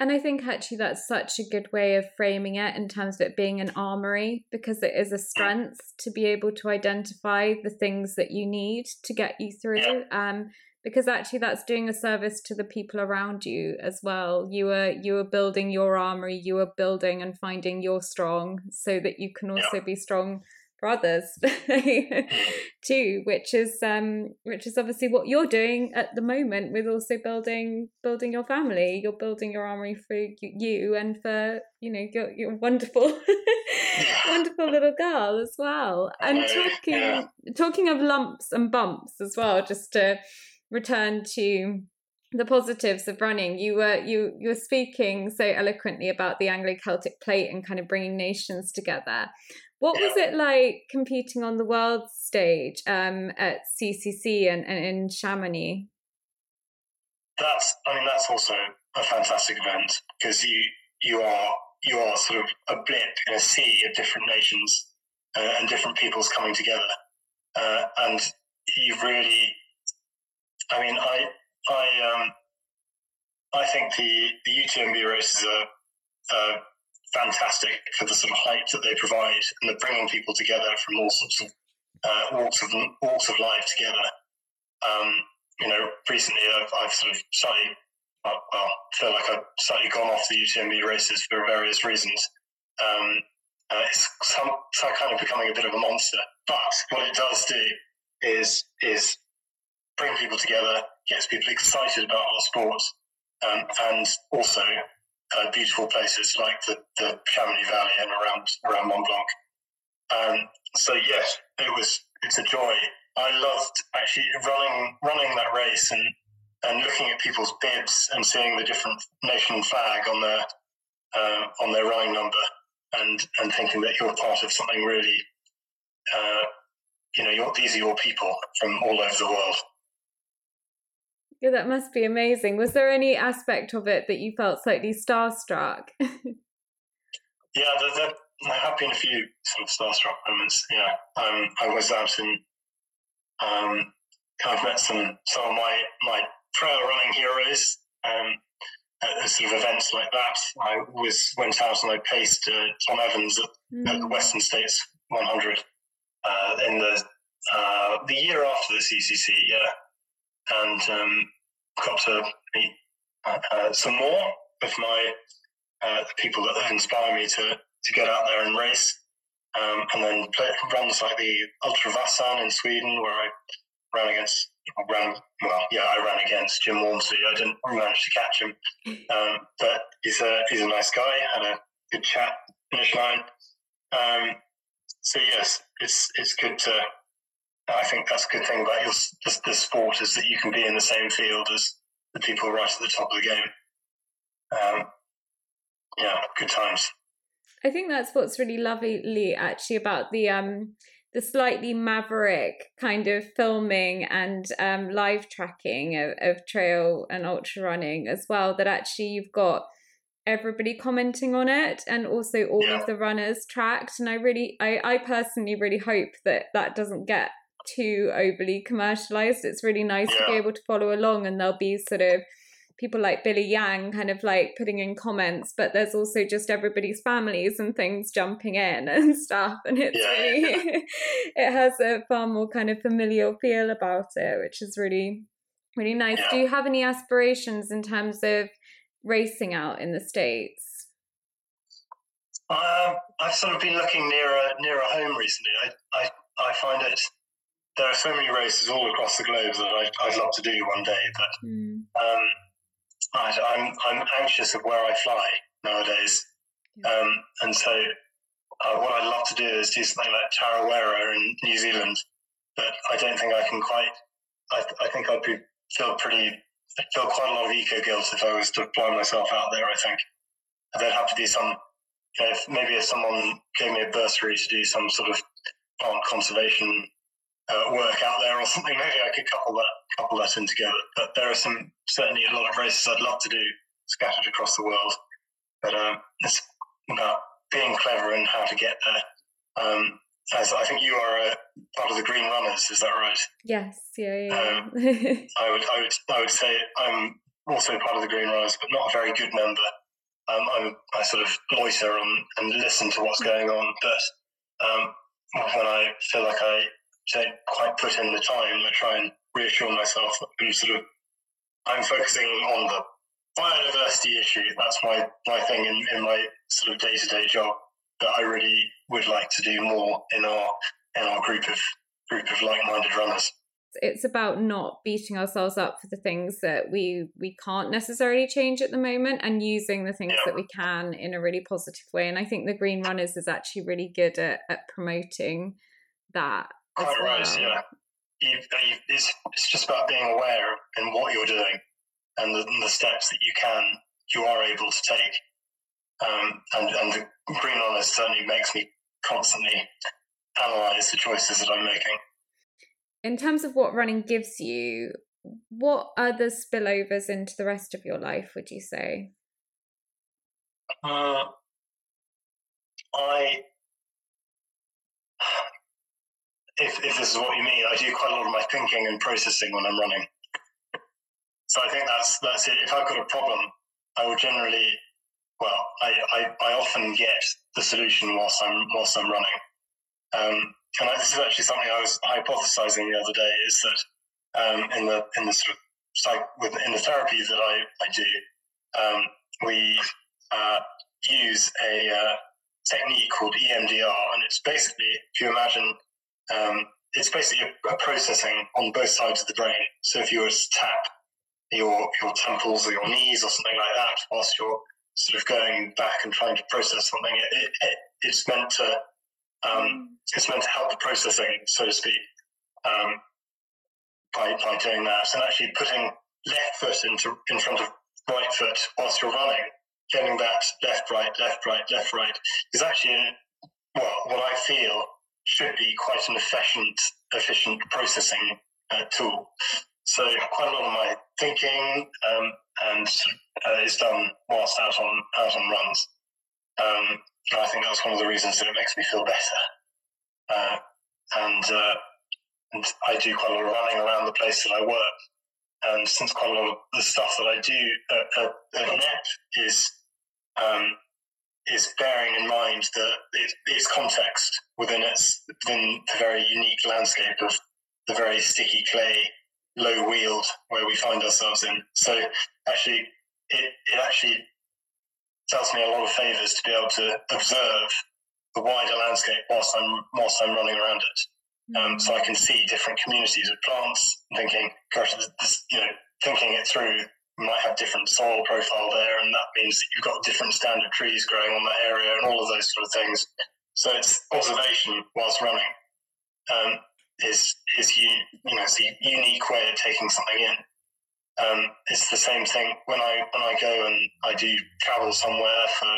And I think actually that's such a good way of framing it in terms of it being an armory because it is a strength to be able to identify the things that you need to get you through. Um, because actually that's doing a service to the people around you as well. You are you were building your armory you are building and finding your strong so that you can also be strong for others *laughs* too which is um which is obviously what you're doing at the moment with also building building your family. You're building your armory for you and for you know your, your wonderful *laughs* wonderful little girl as well. And talking talking of lumps and bumps as well just to return to the positives of running. You were you you were speaking so eloquently about the anglo-celtic plate and kind of bringing nations together what was it like competing on the world stage um, at ccc and, and in chamonix? That's i mean that's also a fantastic event because you you are you are sort of a blip in a sea of different nations uh, and different peoples coming together. Uh, and you really I mean, I I um, I think the the UTMB races are, are fantastic for the sort of hype that they provide, and they're bringing people together from all sorts of uh, walks of walks of life together. Um, you know, recently I've, I've sort of slightly, well, feel like I've slightly gone off the UTMB races for various reasons. Um, uh, it's some kind of becoming a bit of a monster. But what it does do is is bring people together, gets people excited about our sport, um, and also uh, beautiful places like the, the Chamonix Valley and around around Mont Blanc. Um, so yes, it was it's a joy. I loved actually running running that race and and looking at people's bibs and seeing the different nation flag on their uh, on their running number and and thinking that you're part of something really. Uh, you know, these are your people from all over the world. Yeah, that must be amazing. Was there any aspect of it that you felt slightly starstruck? *laughs* yeah, there, there, there, have been a few sort of starstruck moments. Yeah, um, I was out in, um, kind of met some some of my my trail running heroes um, at sort of events like that. I was went out and I paced uh, Tom Evans at, mm. at, the mm. Western States 100 uh, in the uh, the year after the CCC. Yeah, and um, got to meet uh, some more of my uh, people that inspire me to to get out there and race, um, and then play, runs like the Ultravasan in Sweden, where I ran against ran well, yeah, I ran against Jim Walmsley. I didn't manage to catch him, um, but he's a he's a nice guy. Had a good chat finish line. Um, so yes, it's it's good to I think that's a good thing about your the, the, sport is that you can be in the same field as the people right at the top of the game. Um, yeah, good times. I think that's what's really lovely, actually, about the um, the slightly maverick kind of filming and um, live tracking of, of trail and ultra running as well. That actually you've got everybody commenting on it and also all yeah. of the runners tracked and i really I, I personally really hope that that doesn't get too overly commercialized. It's really nice yeah. to be able to follow along, and there'll be sort of people like Billy Yang kind of like putting in comments, but there's also just everybody's families and things jumping in *laughs* and stuff. And it's yeah. really, *laughs* it has a far more kind of familial feel about it, which is really, really nice. Yeah. Do you have any aspirations in terms of racing out in the States? Um, I've sort of been looking nearer nearer home recently. I, I, I find it there are so many races all across the globe that I'd, I'd love to do one day, but mm. um, I, am I'm, I'm anxious of where I fly nowadays, um, and so uh, what I'd love to do is do something like Tarawera in New Zealand, but I don't think I can quite. I, I think I'd be, feel pretty I'd feel quite a lot of eco guilt if I was to fly myself out there. I think I'd have to do some. You know, if, maybe if someone gave me a bursary to do some sort of plant conservation uh, work out there or something. Maybe I could couple that couple that in together. But there are some certainly a lot of races I'd love to do scattered across the world. But um, it's about being clever and how to get there. Um, as I think you are a part of the Green Runners, is that right? Yes, yeah, yeah. Um, *laughs* I would, I would, I would say I'm also part of the Green Runners, but not a very good member. Um, I'm, I sort of loiter and, and listen to what's going on, but um, when I feel like I don't quite put in the time, I try and reassure myself that I'm sort of I'm focusing on the biodiversity issue. That's my, my thing in, in my sort of day to day job that I really would like to do more in our in our group of group of like minded runners it's about not beating ourselves up for the things that we we can't necessarily change at the moment and using the things yeah. that we can in a really positive way and i think the green runners is actually really good at, at promoting that quite well. right yeah you, you, it's, it's just about being aware in what you're doing and the, and the steps that you can you are able to take um, and, and the green runners certainly makes me constantly analyze the choices that i'm making in terms of what running gives you, what other spillovers into the rest of your life would you say? Uh, I, if, if this is what you mean, I do quite a lot of my thinking and processing when I'm running. So I think that's that's it. If I've got a problem, I will generally, well, I, I, I often get the solution whilst I'm whilst I'm running. Um, and this is actually something I was hypothesizing the other day is that um, in the in the sort of psych, with, in the therapy that I, I do, um, we uh, use a uh, technique called EMDR, and it's basically if you imagine um, it's basically a, a, processing on both sides of the brain. So if you were to tap your your temples or your knees or something like that whilst you're sort of going back and trying to process something, it, it, it's meant to um, it's meant to help the processing, so to speak, um, by, by doing that. And actually putting left foot into in front of right foot whilst you're running, getting that left, right, left, right, left, right is actually, well, what I feel should be quite an efficient, efficient processing uh, tool. So quite a lot of my thinking um, and uh, is done whilst out on out on runs. Um, I think that's one of the reasons that it makes me feel better. Uh, and, uh, and I do quite a lot of running around the place that I work. And since quite a lot of the stuff that I do at, at, at Knepp is um, is bearing in mind that its, its context within its within the very unique landscape of the very sticky clay, Low Weald where we find ourselves in. So actually, it, it actually does me a lot of favors to be able to observe the wider landscape whilst I'm whilst I'm running around it. Um, so I can see different communities of plants, thinking, gosh, this, you know, thinking it through, might have different soil profile there, and that means that you've got different standard trees growing on that area, and all of those sort of things. So it's observation whilst running um, is is you know it's a unique way of taking something in. Um, it's the same thing when I when I go and I do travel somewhere for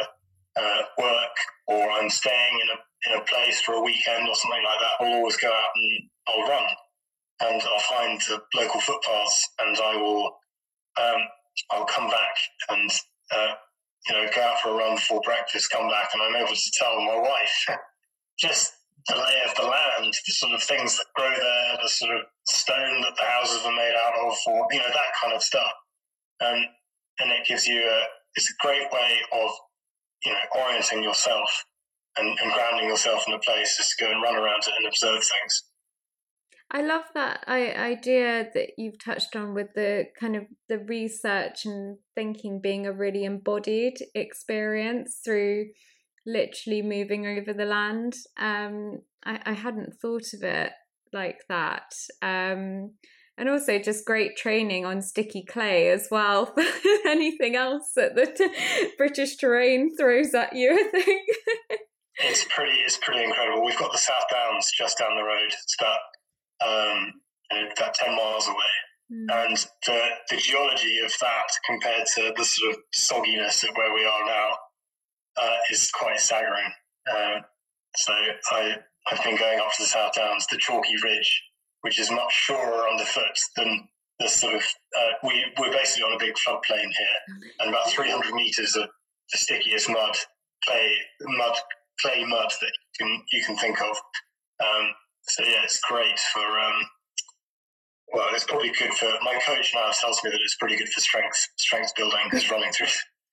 uh, work or I'm staying in a in a place for a weekend or something like that. I'll always go out and I'll run and I'll find the local footpaths and I will um, I'll come back and uh, you know go out for a run before breakfast, come back, and I'm able to tell my wife *laughs* just the lay of the land, the sort of things that grow there, the sort of stone that the houses are made out of, or you know that kind of stuff. Um, and it gives you a it's a great way of you know orienting yourself and, and grounding yourself in a place just to go and run around it and observe things. I love that idea that you've touched on with the kind of the research and thinking being a really embodied experience through literally moving over the land. Um, I, I hadn't thought of it like that. Um, and also just great training on sticky clay as well. *laughs* Anything else that the t- *laughs* British terrain throws at you, I think. *laughs* it's pretty. It's pretty incredible. We've got the South Downs just down the road. It's about um, about ten miles away, mm. and the the geology of that compared to the sort of sogginess of where we are now uh, is quite staggering. Um, so I, I've been going up to the South Downs, the Chalky Ridge, which is much surer underfoot than the sort of, uh, we, we're basically on a big floodplain here, and about 300 meters of the stickiest mud, clay, mud, clay mud that you can, you can think of. Um, so yeah, it's great for, um, well, it's probably good for, my coach now tells me that it's pretty good for strength, strength building, because running through,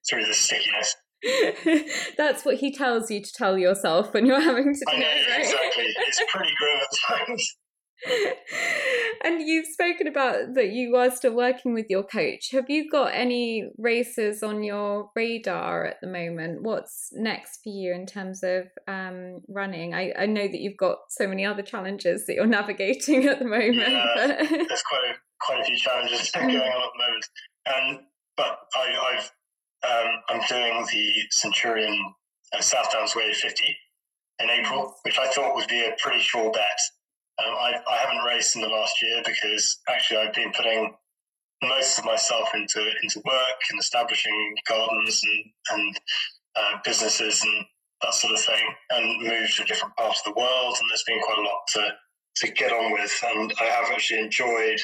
through the stickiness. *laughs* That's what he tells you to tell yourself when you're having to do I know, it, right? Exactly. It's pretty *laughs* grim at times. *laughs* and you've spoken about that you are still working with your coach. Have you got any races on your radar at the moment? What's next for you in terms of um, running? I, I, know that you've got so many other challenges that you're *laughs* navigating at the moment. Yeah, *laughs* there's quite a, quite a few challenges going on at the moment. And but I, have um, I'm doing the Centurion uh, South Downs Way 50 in April, which I thought would be a pretty sure bet. Um, I, I haven't raced in the last year because actually I've been putting most of myself into into work and establishing gardens and and uh, businesses and that sort of thing, and moved to different parts of the world. And there's been quite a lot to to get on with, and I have actually enjoyed.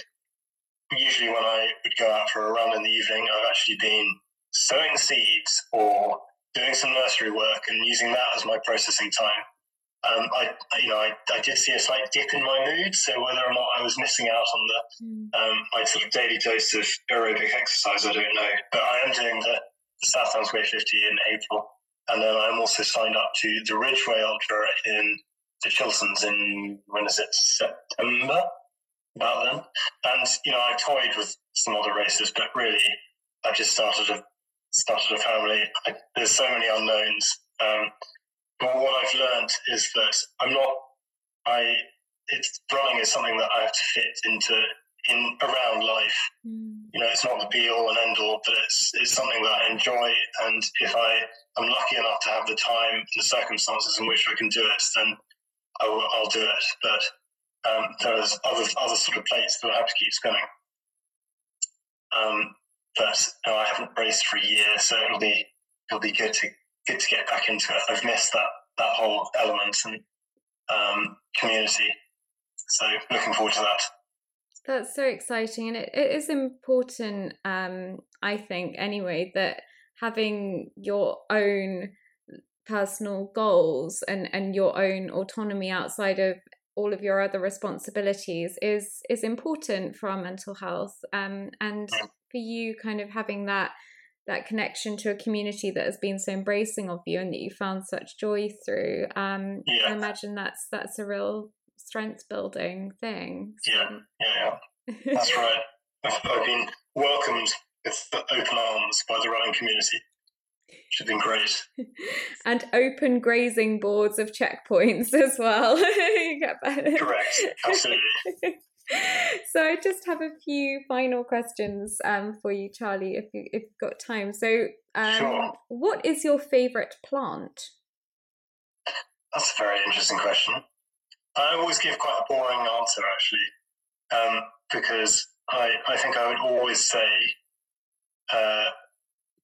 Usually, when I would go out for a run in the evening, I've actually been sowing seeds or doing some nursery work and using that as my processing time. Um, I, you know, I, I, did see a slight dip in my mood. So whether or not I was missing out on the mm. um, my sort of daily dose of aerobic exercise, I don't know. But I am doing the, the South Downs Way 50 in April, and then I'm also signed up to the Ridgeway Ultra in the Chilterns in when is it September? About then, and you know, I toyed with some other races, but really, I've just started a started a family. I, there's so many unknowns. Um, but what I've learned is that I'm not. I it's running is something that I have to fit into in around life. Mm. You know, it's not the be all and end all, but it's it's something that I enjoy. And if I am lucky enough to have the time and the circumstances in which I can do it, then I will, I'll do it. But um, there's other other sort of plates that I have to keep spinning. Um, but no, I haven't raced for a year, so it'll be it'll be good to good to get back into it. I've missed that that whole element and um, community, so looking forward to that. That's so exciting, and it, it is important. Um, I think anyway that having your own personal goals and and your own autonomy outside of all of your other responsibilities is is important for our mental health um, and for you kind of having that that connection to a community that has been so embracing of you and that you found such joy through. Um, yeah. I imagine that's that's a real strength building thing. So. Yeah, yeah, yeah. that's right. I've been welcomed with open arms by the running community. Which has been great. *laughs* and open grazing boards of checkpoints as well. *laughs* Correct, absolutely. *laughs* *laughs* so I just have a few final questions um, for you, Charlie, if, you, if you've got time. So, um, sure. what is your favourite plant? That's a very interesting question. I always give quite a boring answer, actually, um, because I, I think I would always say uh,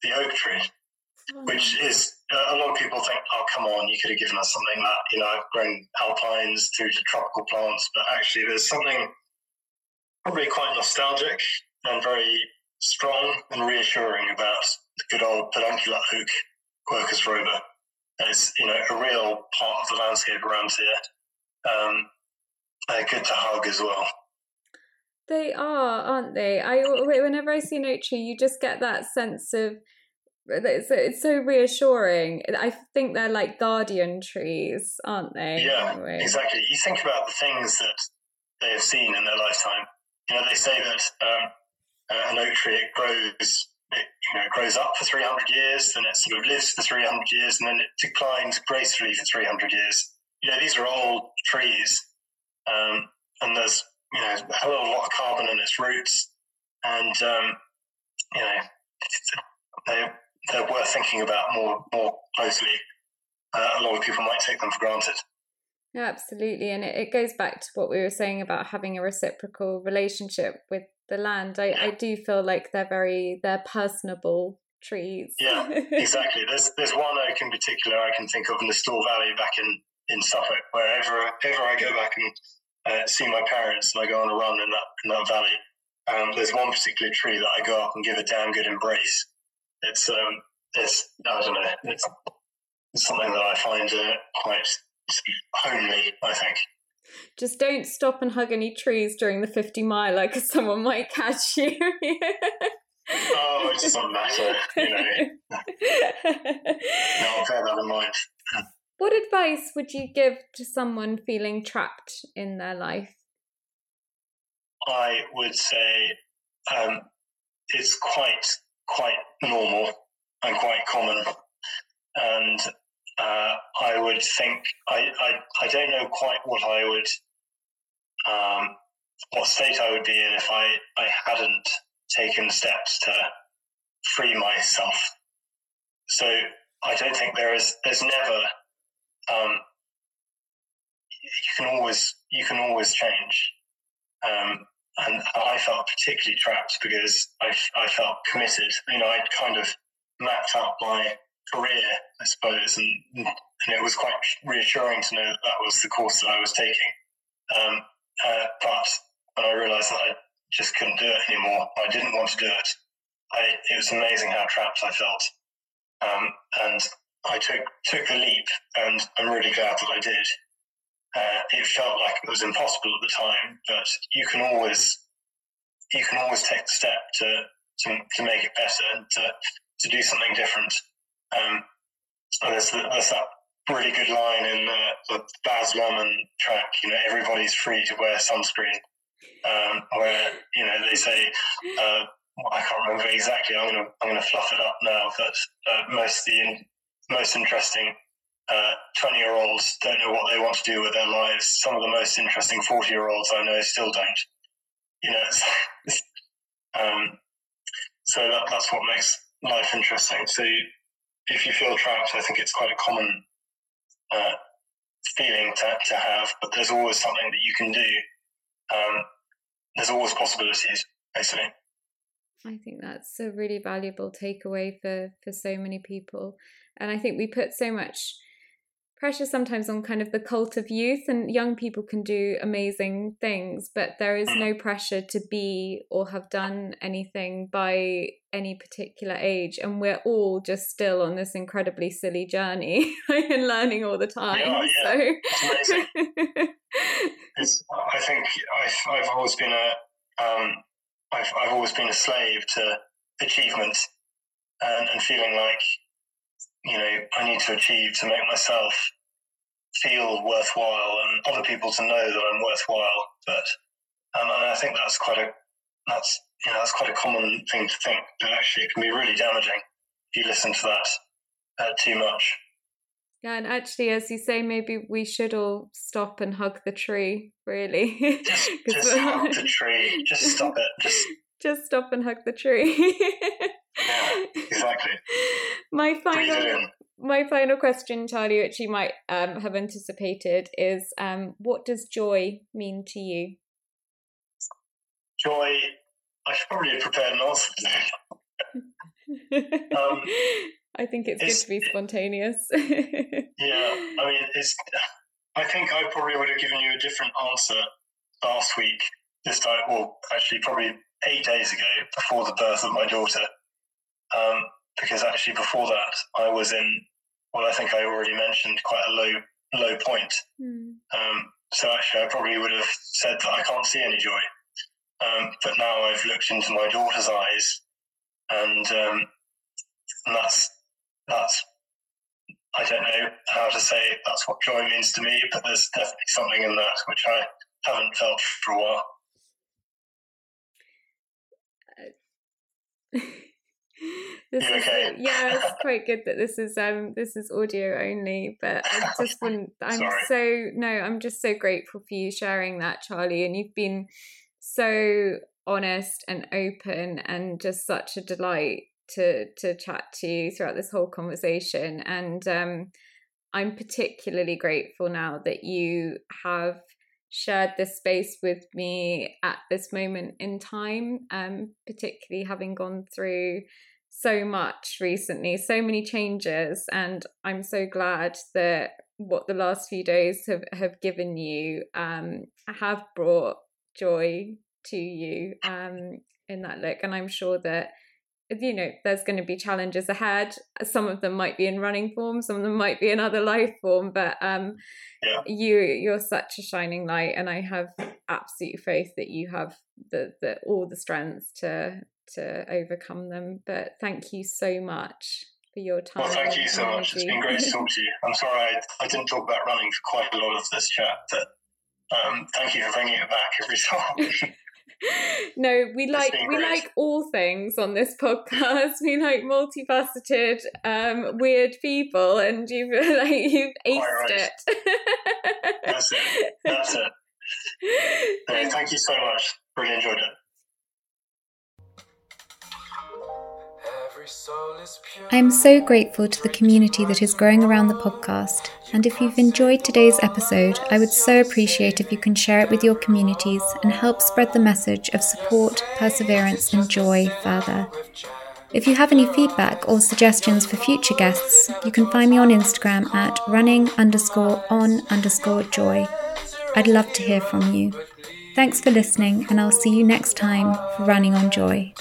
the oak tree, oh, which is uh, a lot of people think, oh, come on, you could have given us something that, you know, I've grown alpines through to tropical plants, but actually there's something probably quite nostalgic and very strong and reassuring about the good old pedunculate oak, Quercus robur. It's you know a real part of the landscape around here. Um, they're good to hug as well. They are, aren't they? I whenever I see an oak tree, you just get that sense of it's, it's so reassuring. I think they're like guardian trees, aren't they? Yeah, anyway. exactly. You think about the things that they have seen in their lifetime, you know, they say that um, uh, an oak tree it grows, it, you know, grows up for 300 years, then it sort of lives for 300 years, and then it declines gracefully for 300 years. You know, these are old trees, um, and there's you know a whole lot of carbon in its roots, and um, you know they they're worth thinking about more more closely. Uh, a lot of people might take them for granted. Yeah, absolutely. And it, it goes back to what we were saying about having a reciprocal relationship with the land. I, I do feel like they're very, they're personable trees. Yeah, exactly. *laughs* There's there's one oak in particular I can think of in the Stour Valley back in, in Suffolk, wherever ever I go back and uh, see my parents and I go on a run in that in that valley. Um, there's one particular tree that I go up and give a damn good embrace. It's um, it's I don't know, it's, it's something that I find uh, quite homely, I think. Just don't stop and hug any trees during the 50 miler because *laughs* someone might catch you. oh, it doesn't matter, you know. *laughs* no, I'll bear that in mind. What advice would you give to someone feeling trapped in their life? I would say um, it's quite quite normal and quite common, and uh, I would think I, I I don't know quite what I would um, what state I would be in if I I hadn't taken steps to free myself. So I don't think there is there's never um, you can always you can always change. Um, and I felt particularly trapped because I, I felt committed. You know, I'd kind of mapped out my career, I suppose, and, and it was quite reassuring to know that that was the course that I was taking. Um, uh, but when I realised that I just couldn't do it anymore, I didn't want to do it. I, it was amazing how trapped I felt, um, and I took took the leap, and I'm really glad that I did. Uh, it felt like it was impossible at the time, but you can always you can always take the step to to, to make it better and to, to do something different. Um, there's, there's that really good line in the, the Baz Luhrmann track, you know, everybody's free to wear sunscreen, um, where, you know, they say, uh, I can't remember exactly, I'm going to I'm gonna fluff it up now, but uh, most, the most interesting 20 uh, year olds don't know what they want to do with their lives. Some of the most interesting 40 year olds I know still don't. You know, *laughs* um, so that, that's what makes life interesting. So if you feel trapped, I think it's quite a common uh, feeling to, to have, but there's always something that you can do. Um, there's always possibilities, basically. I think that's a really valuable takeaway for, for so many people. And I think we put so much pressure sometimes on kind of the cult of youth and young people can do amazing things but there is no pressure to be or have done anything by any particular age and we're all just still on this incredibly silly journey *laughs* and learning all the time yeah, yeah. so *laughs* it's, i think I've, I've always been a um, I've, I've always been a slave to achievements and, and feeling like you know, I need to achieve to make myself feel worthwhile and other people to know that I'm worthwhile. But um, and I think that's quite a that's you know that's quite a common thing to think, but actually it can be really damaging if you listen to that uh, too much. Yeah, and actually, as you say, maybe we should all stop and hug the tree. Really, *laughs* just, *laughs* just hug the *laughs* tree. Just stop it. Just just stop and hug the tree. yeah, exactly. *laughs* My final my final question, Charlie, which you might um, have anticipated, is um, what does joy mean to you? Joy, I should probably have prepared an answer to that. *laughs* um, I think it's, it's, good to be spontaneous. *laughs* yeah, I mean, it's. I think I probably would have given you a different answer last week. This time, well, actually, probably eight days ago, before the birth of my daughter. Um, because actually before that I was in what I think I already mentioned quite a low low point. Mm. Um, so actually I probably would have said that I can't see any joy. Um, but now I've looked into my daughter's eyes, and, um, and that's that's I don't know how to say that's what joy means to me, but there's definitely something in that which I haven't felt for a while. *laughs* this you is okay? *laughs* yeah, it's quite good that this is um this is audio only. But I *laughs* just want I'm so no, I'm just so grateful for you sharing that, Charlie, and you've been so honest and open and just such a delight to to chat to you throughout this whole conversation. And um I'm particularly grateful now that you have shared this space with me at this moment in time, um, particularly having gone through so much recently, so many changes, and I'm so glad that what the last few days have, have given you um, have brought joy to you um, in that look. And I'm sure that you know there's going to be challenges ahead some of them might be in running form some of them might be in other life form but um yeah. you you're such a shining light and i have absolute faith that you have the the all the strength to to overcome them. But thank you so much for your time. Well thank you so much. It's been great to talk to you. I'm sorry I, I didn't talk about running for quite a lot of this chat but um, thank you for bringing it back every *laughs* time *laughs* no, we like we like all things on this *laughs* podcast. We like multifaceted, um, weird people, and you've *laughs* like you've aced right. it. That's it. That's it. Thank, thank you so much. Really enjoyed it. I am so grateful to the community that is growing around the podcast. And if you've enjoyed today's episode, I would so appreciate if you can share it with your communities and help spread the message of support, perseverance, and joy further. If you have any feedback or suggestions for future guests, you can find me on Instagram at running underscore on underscore joy. I'd love to hear from you. Thanks for listening, and I'll see you next time for Running on Joy.